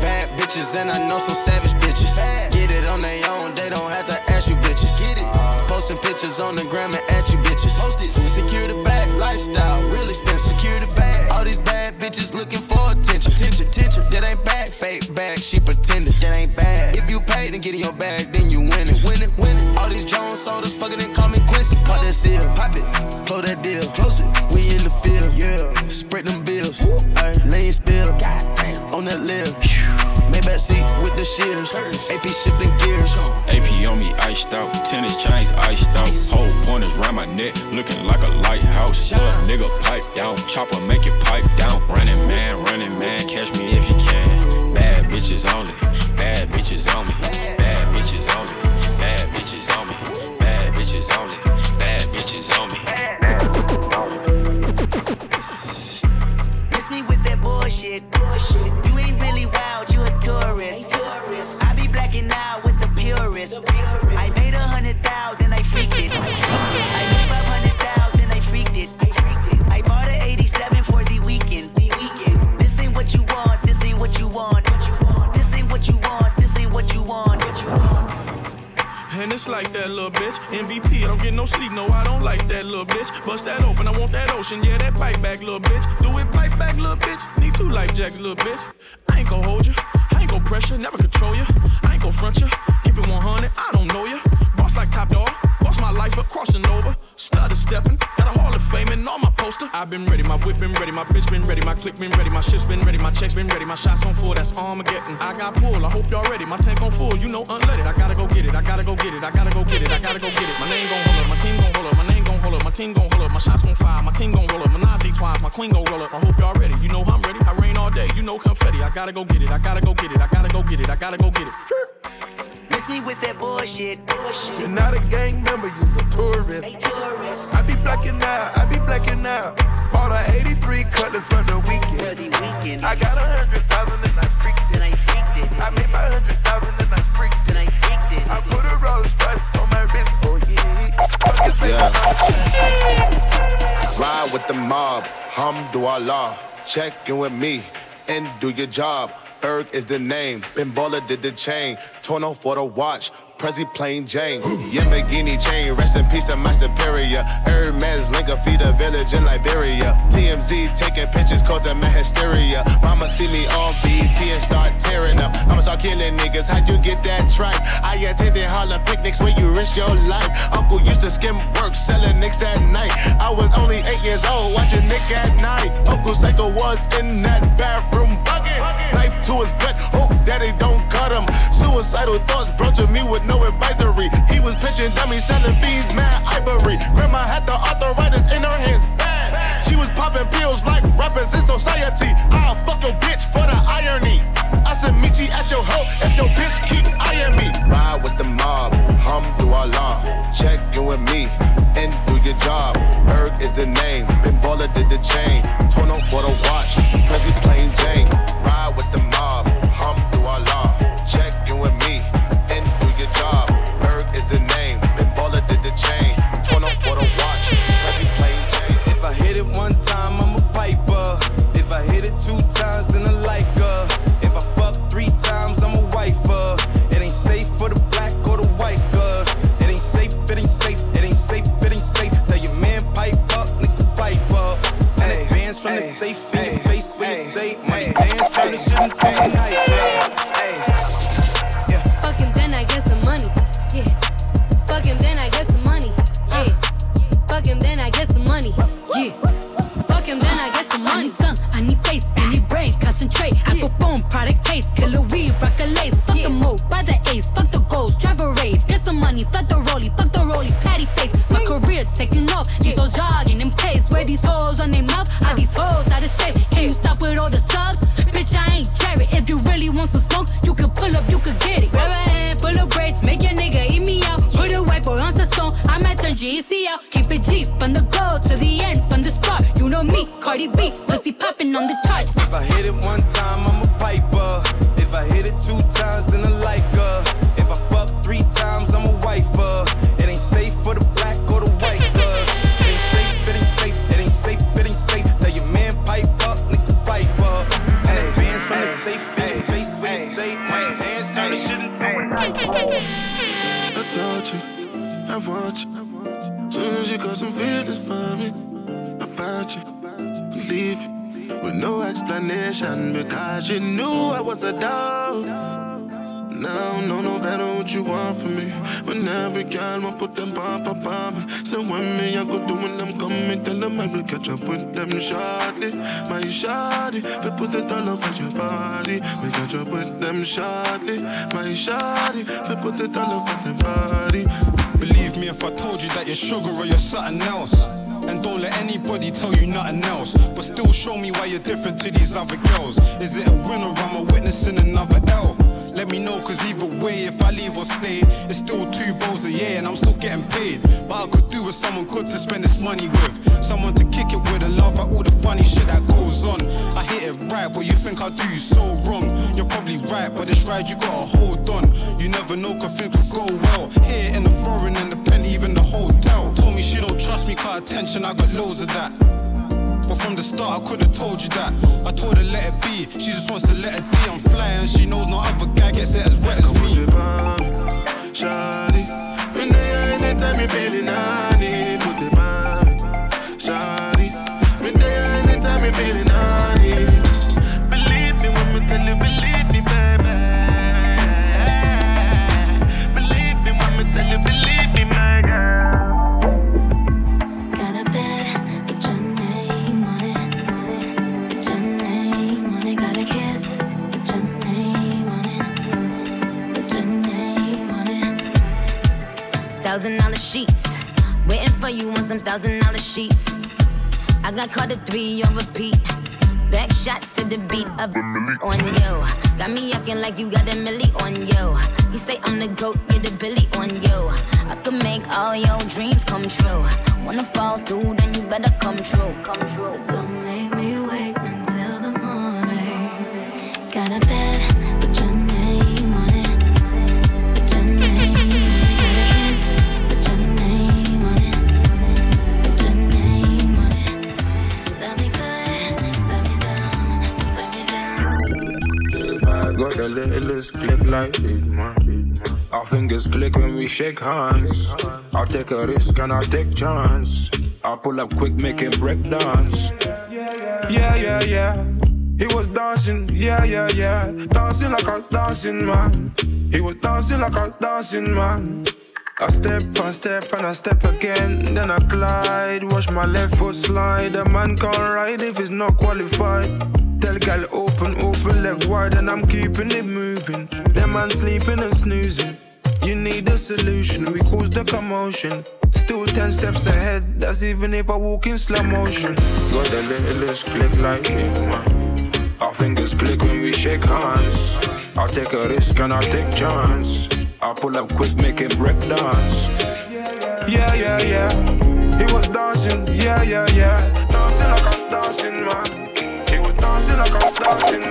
Bad bitches, and I know some savage bitches. Get it on their own, they don't have to ask you bitches. Posting pictures on the gram and at you bitches. Secure the bag, lifestyle, really expensive. Secure the bag. All these bad bitches looking for attention. Attention, attention. That ain't bad, fake bag, she pretended That ain't bad. If you paid, then get in your bag. AP shifting gears. AP on me iced out. Tennis chains iced out. Whole pointers round my neck, looking like a lighthouse. Little nigga pipe down. Chopper make it pipe bitch. I ain't gon' hold you. I ain't gon' pressure, never control you. I ain't gon' front you. Keep it 100, I don't know you. Boss like top dog, boss my life up, crossing over. Stutter stepping, got a Hall of Fame and all my poster. I've been ready, my whip been ready, my bitch been ready, my click been ready, my shit's been ready, my checks been ready, my shots on full, that's Armageddon. I got pull, I hope y'all ready, my tank on full, you know unleaded. I gotta go get it, I gotta go get it, I gotta go get it, I gotta go get it. gotta go get it. I gotta go get it. I gotta go get it. I gotta go get it. Miss me with that bullshit. bullshit. You're not a gang member, you're a tourist. tourist. I be blacking out. I be blacking out. Bought a 83 cutlass for the weekend. I got a hundred thousand and I freaked it. I made my hundred thousand and I freaked it. I put a Rolls Royce on my wrist. Oh yeah. yeah. Ride with the mob. Hum do Allah. Check in with me and do your job. Erg is the name. Benvola did the chain. Tono for the watch. Prezi plain Jane. Yamagini chain, rest in peace to my superior. Hermes link a feed village in Liberia. TMZ taking pictures causing my hysteria. Mama see me on BT and start tearing up. I'ma start killing niggas, how you get that tripe? I attended Harlem picnics where you risk your life. Uncle used to skim work, selling nicks at night. I was only eight years old, watching Nick at night. Uncle Psycho was in that bathroom bucket. Knife to his gut, hope that don't cut him. Suicidal thoughts brought to me with no advisory. He was pitching dummies, selling fiends, mad ivory. Grandma had the arthritis in her hands, bad. She was popping pills like rappers in society. I'll fuck your bitch for the irony. I said, meet you at your hoe if your bitch keep eyeing me. Ride with the mob, hum through our law. Check you me, and do your job. Erg is the name, Pinballer did the chain. Torn for the watch, Prezi plain Jane. from the safe in your face when you say money dance, turn this shit into a night. Yeah. Fuck him, then I get some money. Yeah. Fuck him, then I get some money. Yeah. Fuck him, then I get some money. Yeah. Fuck him, then I get some money. Tongue, I need face, I need brain, concentrate. I perform, product case. Cardi B, pussy popping on the charts. If I hit it one time, I'm explanation because you knew I was a dog. Now know no better what you want from me. When every girl want put them pop up on me. So when me I go do when come me tell them I will catch up with them shortly. My shorty, we put it all over your body. We catch up with them shortly. My shorty, we put it all over them body. Believe me if I told you that you're sugar or you're something else. And don't let anybody tell you nothing else. But still show me why you're different to these other girls. Is it a win or am I witnessing another L? Let me know, cause either way, if I leave or stay, it's still two bowls a year and I'm still getting paid. But I could do with someone good to spend this money with. Someone to kick it with and laugh at all the funny shit that goes on. I hit it right, but you think I do you so wrong. You're probably right, but this ride you gotta hold on. You never know, cause things will go well. Here in the foreign and the pen, even the hotel. Told me she don't trust me, cause attention, I got loads of that. But from the start, I could've told you that. I told her let it be. She just wants to let it be. I'm flying, she knows no other guy gets it as wet as me. Shawty, when they are anytime you feeling honey, put it on. Shawty, Thousand dollar sheets. Waiting for you on some thousand dollar sheets. I got caught at three on repeat. Back shots to the beat of the on you. Got me acting like you got a milli on you. You say I'm the goat, you're the Billy on you. I could make all your dreams come true. Wanna fall through, then you better come true. Come true. The littlest click like it, man. Our fingers click when we shake hands. I'll take a risk and I'll take chance. I'll pull up quick, make him break dance. Yeah, yeah, yeah. He was dancing, yeah, yeah, yeah. Dancing like a dancing man. He was dancing like a dancing man. I step, I step, and I step again. Then I glide, watch my left foot slide. A man can't ride if he's not qualified. Tell gal open, open leg wide, and I'm keeping it moving. Them man sleeping and snoozing. You need a solution, we cause the commotion. Still ten steps ahead, that's even if I walk in slow motion. Got the littlest click like it. Our fingers click when we shake hands. I'll take a risk and I'll take chance. I'll pull up quick, make him break dance. Yeah, yeah, yeah. He was dancing, yeah, yeah, yeah. Dancing like a dancing man. Dancing like a dancing.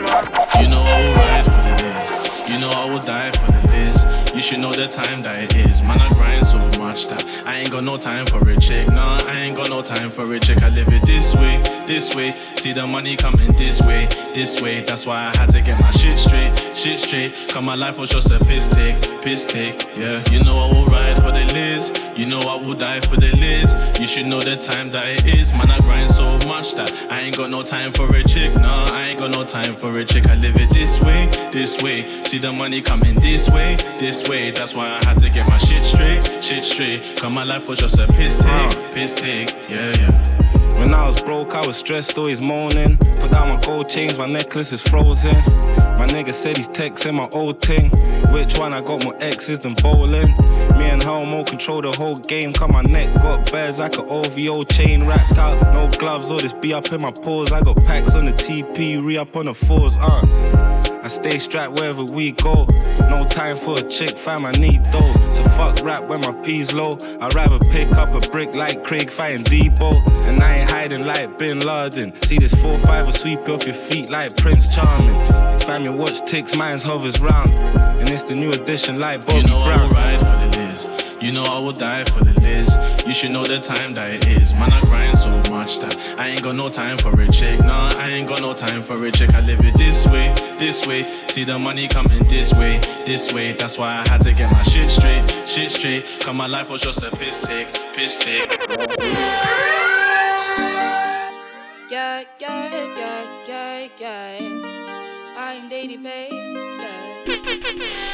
You know I will ride for the days. You know I will die for the days. You should know the time that it is. Man, I grind so much that I ain't got no time for a chick. Nah, I ain't got no time for a chick. I live it this way, this way. See the money coming this way, this way. That's why I had to get my shit straight, shit straight. Cause my life was just a piss take, piss take. Yeah, you know I will ride for the Liz. You know I will die for the Liz. You should know the time that it is. Man, I grind so much that I ain't got no time for a chick. Nah, I ain't got no time for a chick. I live it this way, this way. See the money coming this way, this way. That's why I had to get my shit straight, shit straight. Cause my life was just a piss take, piss take. Yeah, yeah. When I was broke, I was stressed, always moaning. Put down my gold chains, my necklace is frozen. My nigga said he's texting my old ting. Which one I got more X's than bowling? Me and Helmo control the whole game. Come my neck got bears like an OVO chain wrapped out. No gloves, all this be up in my paws. I got packs on the TP, re up on the fours, uh. I stay strapped wherever we go. No time for a chick, fam, I need dough. So fuck rap when my P's low. I'd rather pick up a brick like Craig fighting Debo. And I ain't hiding like Bin Laden. See this 4-5 will sweep off your feet like Prince Charming. Fam, your watch ticks, mine's hovers round. And it's the new edition like Bobby you know Brown. You know I will die for the Liz. You should know the time that it is. Man, I grind so much that I ain't got no time for a chick. Nah, I ain't got no time for a chick. I live it this way, this way. See the money coming this way, this way. That's why I had to get my shit straight, shit straight. Cause my life was just a piss take, piss take. Yeah, yeah, yeah, yeah, yeah. I'm Daddy Babe. Yeah.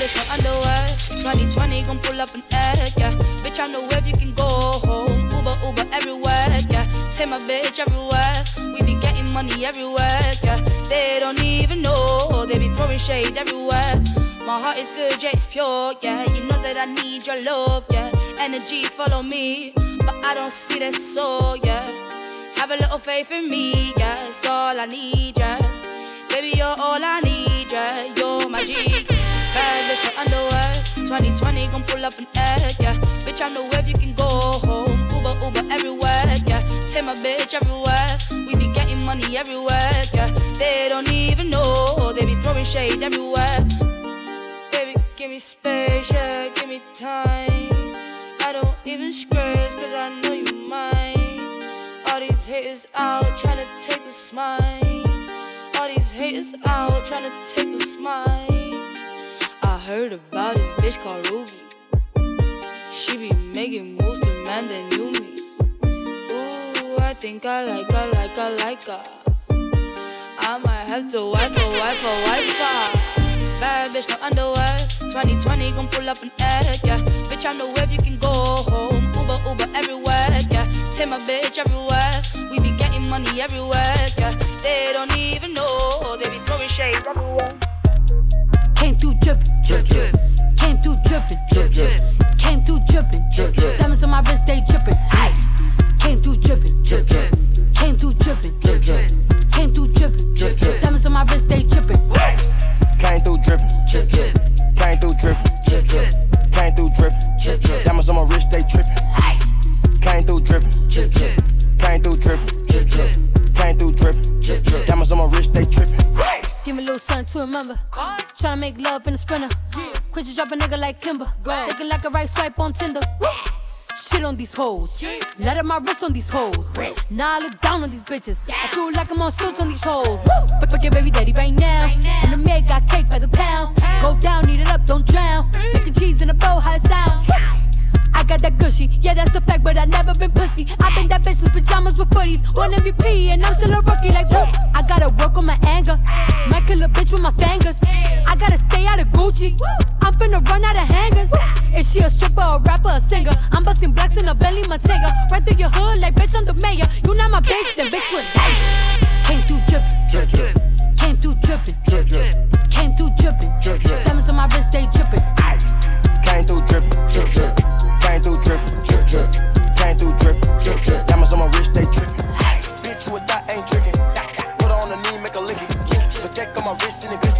Bad bitch, underwear. 2020 gon' pull up an egg, yeah. Bitch, I know if you can go home. Uber, Uber everywhere, yeah. Take my bitch everywhere. We be getting money everywhere, yeah. They don't even know. They be throwing shade everywhere. My heart is good, yeah, it's pure, yeah. You know that I need your love, yeah. Energies follow me, but I don't see that soul, yeah. Have a little faith in me, yeah. It's all I need, yeah. Baby, you're all I need, yeah. You're my G. Bitch, no underwear. 2020 gon' pull up an egg, yeah. Bitch, I know if you can go home. Uber, Uber everywhere, yeah. Take my bitch everywhere. We be getting money everywhere, yeah. They don't even know. They be throwing shade everywhere. Baby, give me space, yeah. Give me time. I don't even scratch, cause I know you mine. All these haters out trying to take a smile. All these haters out trying to take a smile. Heard about this bitch called Ruby. She be making moves to man that knew me. Ooh, I think I like her, like her, like her. I might have to wife her, wife her, wife her. Bad bitch, no underwear. 2020 gon' pull up an egg, yeah. Bitch, I know if you can go home. Uber, Uber everywhere, yeah. Take my bitch everywhere. We be getting money everywhere, yeah. They don't even know. They be throwing shade everywhere. Came through drippin', drip, drip. Came through drippin', drip, drip. Came through drippin', drip, drip. Diamonds on my wrist, they drippin', ice. Came through drippin', drip, drip. Came through drippin', drip, drip. Came through drippin', drip, drip. Diamonds on my wrist, they drippin', ice. Came through drippin', drip, drip. Came through drippin', drip, drip. Came through drippin', drip, drip. Diamonds on my wrist, they drippin', ice. Came through drippin', drip, drip. Something to remember. Tryna make love in a sprinter. Quit you drop a nigga like Kimber. Looking like a right swipe on Tinder. Shit on these hoes. Let up my wrist on these hoes. Now I look down on these bitches. I feel like I'm on stilts on these hoes. Fuck, fuck your baby daddy right now. And the maid got cake by the pound. Go down, eat it up, don't drown. Making cheese in a bow, how it sound. I got that gushy, yeah, that's a fact, but I never been pussy. I been that bitch with pajamas with footies. One MVP, and I'm still a rookie, like, whoop. I gotta work on my anger. Might kill a bitch with my fingers. I gotta stay out of Gucci. I'm finna run out of hangers. Is she a stripper, a rapper, a singer? I'm busting blacks in a belly, my Matega. Right through your hood, like, bitch, I'm the mayor. You not my bitch, then bitch, would die. Came through drippin', drip, drip. Came through drippin', drip. Came through drippin', drip, drip. Diamonds on my wrist, they drippin', ice. Came through drippin', drip, drip. Came through drippin', drip, drip. Came through drippin', drip, drip. Diamonds on my wrist, they drippin'. Bitch, you a dot, ain't trickin'. Put on the knee, make her lick it. Protect on my wrist and it.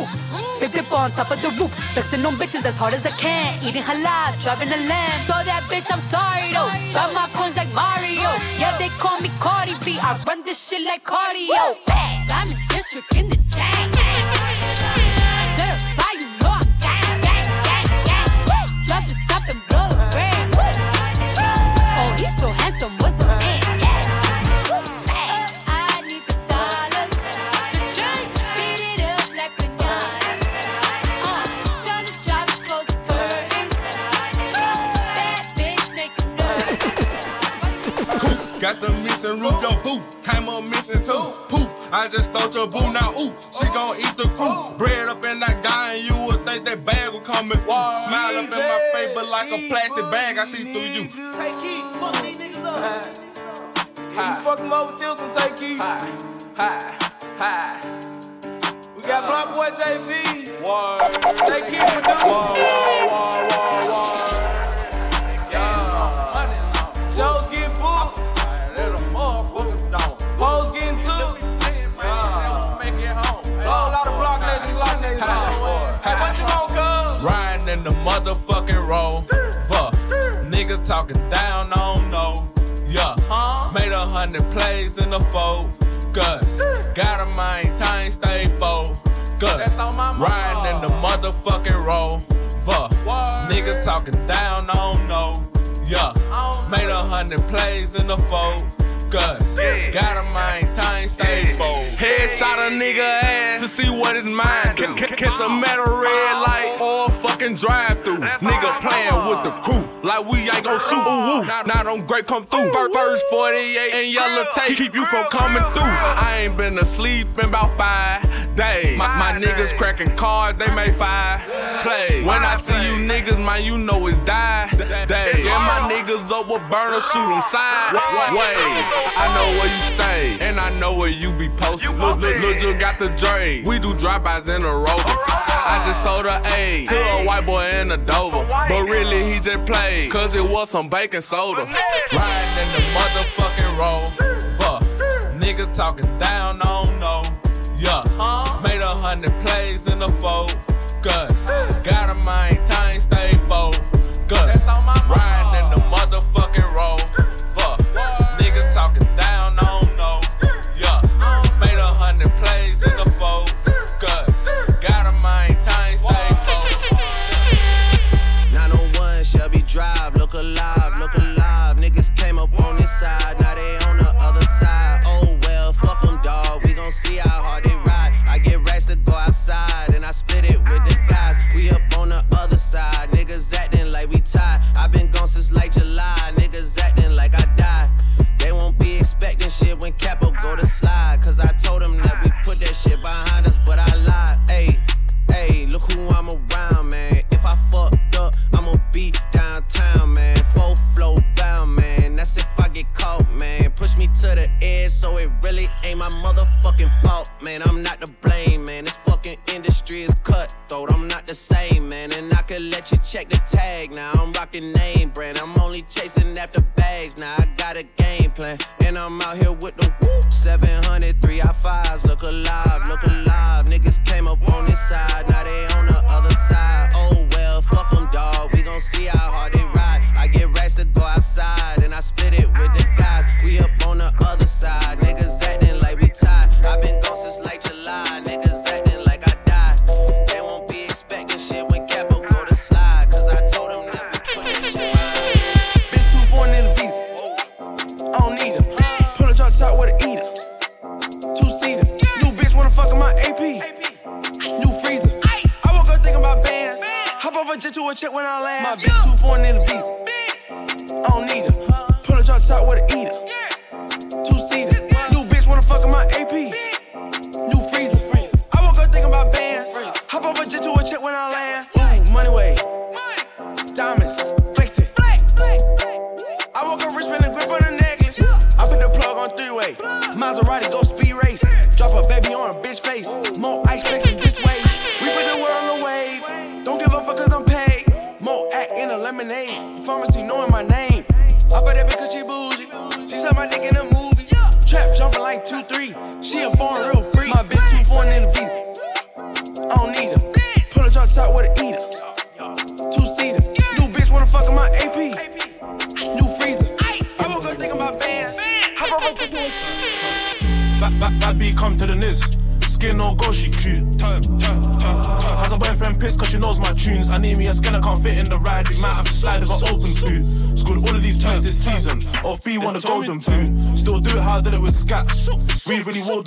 On top of the roof, flexing on bitches as hard as I can. Eating halal, driving a lamb. So that bitch, I'm sorry though. Got my coins like Mario. Yeah, they call me Cardi B. I run this shit like cardio. I'm in district in the chain. Baton Rouge, your boo came up missing too. Poof, I just stole your boo now. Ooh, she gon' eat the crew. Bread up in that guy, and you would think that bag would come in. Smile up in my face, but like a plastic bag, I see through you. Tay Keith, fuck these niggas up. You fuck them up with this one, Tay Keith. Hi, hi, hi. We got Block Boy JV. Tay Keith producer. Yeah. In the motherfucking road. Fuck. Niggas talking down, I don't know. Yeah. Made a hundred plays in the focus. Gotta maintain, stay focused. Riding in the motherfucking road. Fuck. Niggas talking down, I don't know. Yeah. Made a hundred plays in the focus. Gotta maintain, stay focused. Headshot a nigga ass to see what his mind do. C- catch a metal red light or a fucking drive through. Nigga playing with the crew like we ain't gon' shoot. Ooh, ooh. Now, them grape come through. Fir- First 48 and yellow tape keep you from coming through. I ain't been asleep in about five days. My, my niggas cracking cards, they make five plays. When I see you niggas, man, you know it's die day. And my niggas up with burner, shoot them side way. I know where you stay, and I know where you be posted. Look, look, look, just got the Dre. We do drive-bys in a rover. I just sold a A to a white boy in a Dover. But really, he just played, cause it was some baking soda. Riding in the motherfucking road. Fuck. Niggas talking down, I don't know. Yeah. Made a hundred plays in the focus. Gotta maintain, stay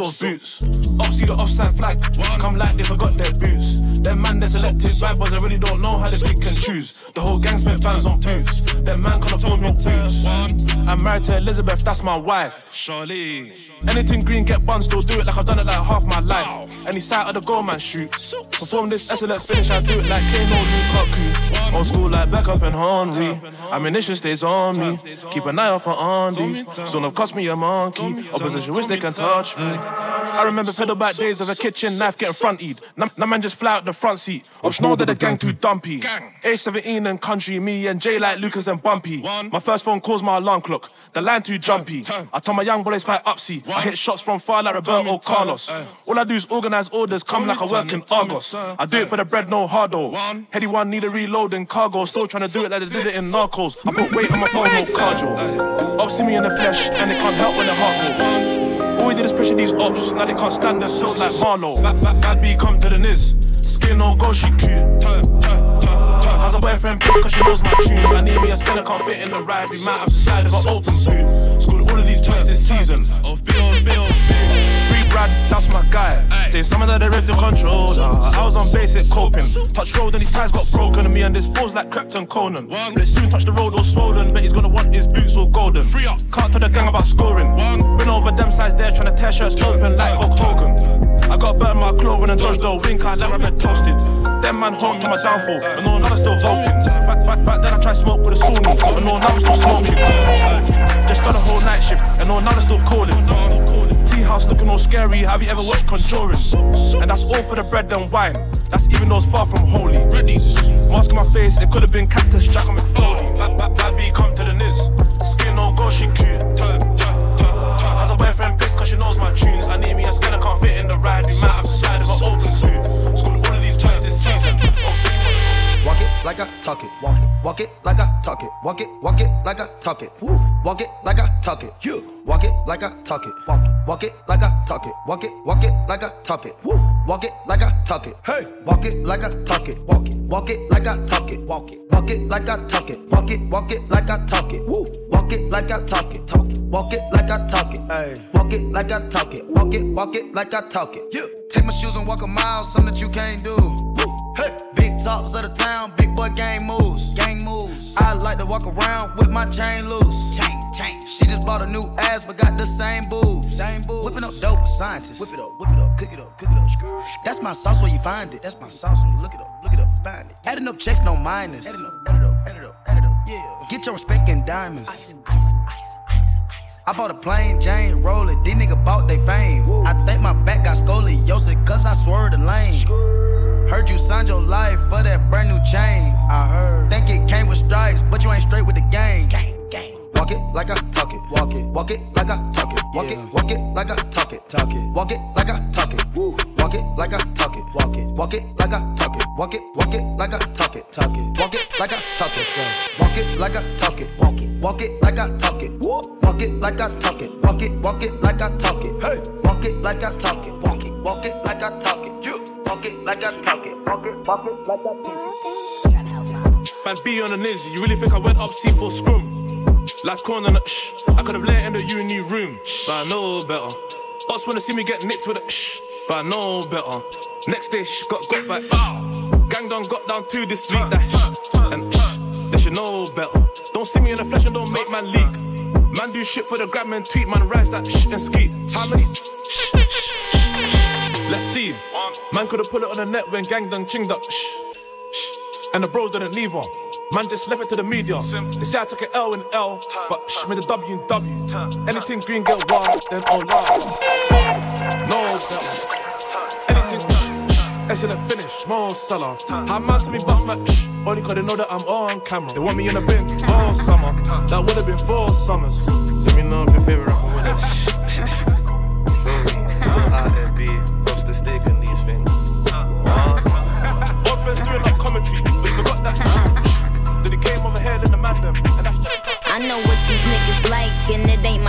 those boots. Up see the offside flag. Come like they forgot their boots. Them man they selected bad boys, I really don't know how they pick and choose. The whole gang spent bands on boots. Them man can't afford no boots. I'm married to Elizabeth, that's my wife. Charlie. Anything green, get buns, still do it like I've done it like half my life. Any side of the goal, man, shoot. Perform this excellent finish, I do it like Kano Lukaku. Old school like back up and Henry. Ammunition stays on me. Keep an eye out for undies. Soon have cost me a monkey. Opposition wish they can touch me. I remember pedal back days of a kitchen knife getting fronted. Now now man just fly out the front seat. Of snow that the gang too dumpy. Age 17 and country, me and Jay like Lucas and Bumpy. My first phone calls my alarm clock. The line too jumpy. I told my young boys fight upsy. I hit shots from far like Roberto Carlos. All I do is organize orders, come like I work in Argos. I do it for the bread, no hardo. Headie One need a reload in cargo. Still trying to do it like they did it in Narcos. I put weight on my phone, no cardio. Up see me in the flesh, and it can't help when the heart goes. All we did is pressure these ops, now they can't stand the field like Marlow. Bad, bad, bad B come to the Niz. Skin no go, she cute. Has a boyfriend pissed cause she knows my tunes. I need me a skin, I can't fit in the ride. We might have to slide if I open boot. Scored all of these points this season. Free Brad, that's my guy. Say some of that they ripped the controller. I was on basic coping. Touch road and his ties got broken. And me and this fool's like Krypton Conan. But it soon touch the road all swollen. But he's gonna want his boots all golden. Can't tell the gang about scoring. Tear shirts open like Hulk Hogan. I got burn my clothing and dodge the wink, I let my bed toasted. Them man hoped to my downfall, but no, I'm still hoping. Back, back, back then I tried smoke with a Sunni, but no, I'm still smoking. Just done a whole night shift, and no, I'm still calling. Tea house looking all scary, have you ever watched Conjuring? And that's all for the bread and wine, that's even though it's far from holy. Mask on my face, it could have been Cactus Jack or Mick Foley. Back, back, back, B, come to the Niz. Skin no go. Cause she knows my tunes. I need me a skin, I can't fit in the ride. We might have to slide if I open boot. Scored all of these points this season. Walk it like I talk it. Walk it. Walk it like I talk it. Walk it. Walk it like I talk it. Woo. Walk it like I talk it. You. Walk it like I talk it. Walk it. Walk it like I talk it. Walk it. Walk it like I talk it. Woo. Walk it like I talk it. Hey. Walk it like I talk it. Walk it. Walk it like I talk it. Walk it. Walk it like I talk it. Walk it. Walk it like I talk it. Woo. Walk it like I talk it. Talk it. Walk it like I talk it. Hey. Walk it like I talk it. Walk it. Walk it like I talk it. You. Take my shoes and walk a mile, something that you can't do. Woo. Hey. Big talks of the town, big boy gang moves. Gang moves. I like to walk around with my chain loose. Chain, chain. She just bought a new ass, but got the same boobs. Same boobs. Whipping up dope scientists. Whip it up, whip it up, cook it up, cook it up. That's my sauce where you find it. That's my sauce when you look it up, look it up, find it. Adding up checks, no minus. Adding up, add it up, add it up, add it up. Yeah. Get your respect in diamonds. Ice, ice, ice. I bought a plain Jane, roll it. These niggas bought they fame. I think my back got scoliosis, cause I swerved the lane. Heard you signed your life for that brand new chain. I heard. Think it came with stripes, but you ain't straight with the game. Gang, gang. Walk it like I talk it. Walk it. Walk it like I talk it. Walk it. Walk it like I talk it. Talk it. Walk it like I talk it. Woo. Walk it like I talk it. Walk it. Walk it like I talk it. Walk it. Walk it like I talk it. Talk it. Walk it like I talk it. Walk it like I talk it. Walk it. Walk it like I talk it. Walk it like I talk it. Walk it. Walk it like I talk it. Hey. Walk it like I talk it. Walk it. Walk it like I talk it. You. Walk it like I talk it. Walk it. Walk it like I talk it. Man, be on the niz, you really think I went up C for scrum? Life corner, shh. I could have let in the uni room, but I know better. Us wanna see me get nicked with a shh, but I know better. Next day, shh, got got back. Gang done got down to this week, that shh, and shh, they should know better. Don't see me in the flesh and don't make man leak. Man do shit for the gram and tweet, man rise that shh and ski. How many? Let's see. Man could've put it on the net when gang done chinged up. Shh, shh. And the bros didn't leave her. Man just left it to the media. They say I took an L and L, but shh, made a W and W. Anything green get wild, then oh love. No better. Anything excellent finish, more seller. How man to me bust my shh, only cause they know that I'm on camera. They want me in the bin all summer. That would have been four summers. Let me know if your favorite rapper with it.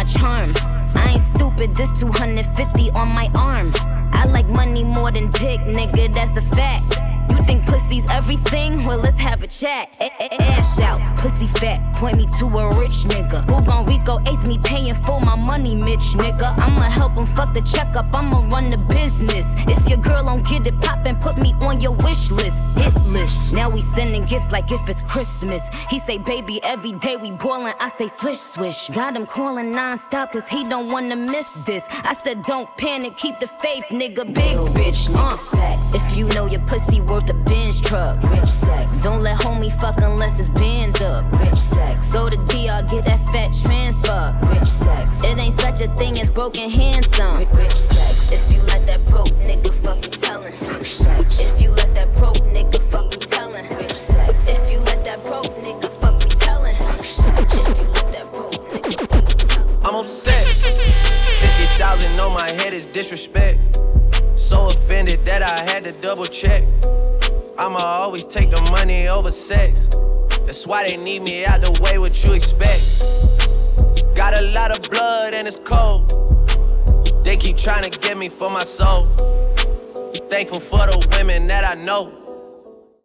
My charm. I ain't stupid, this 250 on my arm. I like money more than dick, nigga, that's a fact. Think pussy's everything? Well, let's have a chat. Ash out, pussy fat, point me to a rich nigga. Who gon' Rico ace me paying for my money, Mitch nigga? I'ma help him fuck the checkup, I'ma run the business. If your girl don't get it poppin', put me on your wish list. Hit list. Now we sending gifts like if it's Christmas. He say, baby, every day we boilin'. I say, swish, swish. Got him calling non-stop cause he don't wanna miss this. I said, don't panic, keep the faith, nigga. Big bitch, uh. If you know your pussy worth a Benz truck. Rich sex. Don't let homie fuck unless it's bands up. Rich sex. Go to DR, get that fat transfer. Rich sex. It ain't such a thing as broken handsome. Rich sex. If you let that broke nigga fucking tellin'. Rich sex. If you let that broke nigga fucking tellin'. Rich sex. If you let that broke nigga fucking tellin'. Rich. If you let that broke nigga fucking tellin'. I'm upset. 50,000 on my head is disrespect. So offended that I had to double check. I'ma always take the money over sex. That's why they need me out the way, what you expect. Got a lot of blood and it's cold. They keep trying to get me for my soul. Thankful for the women that I know.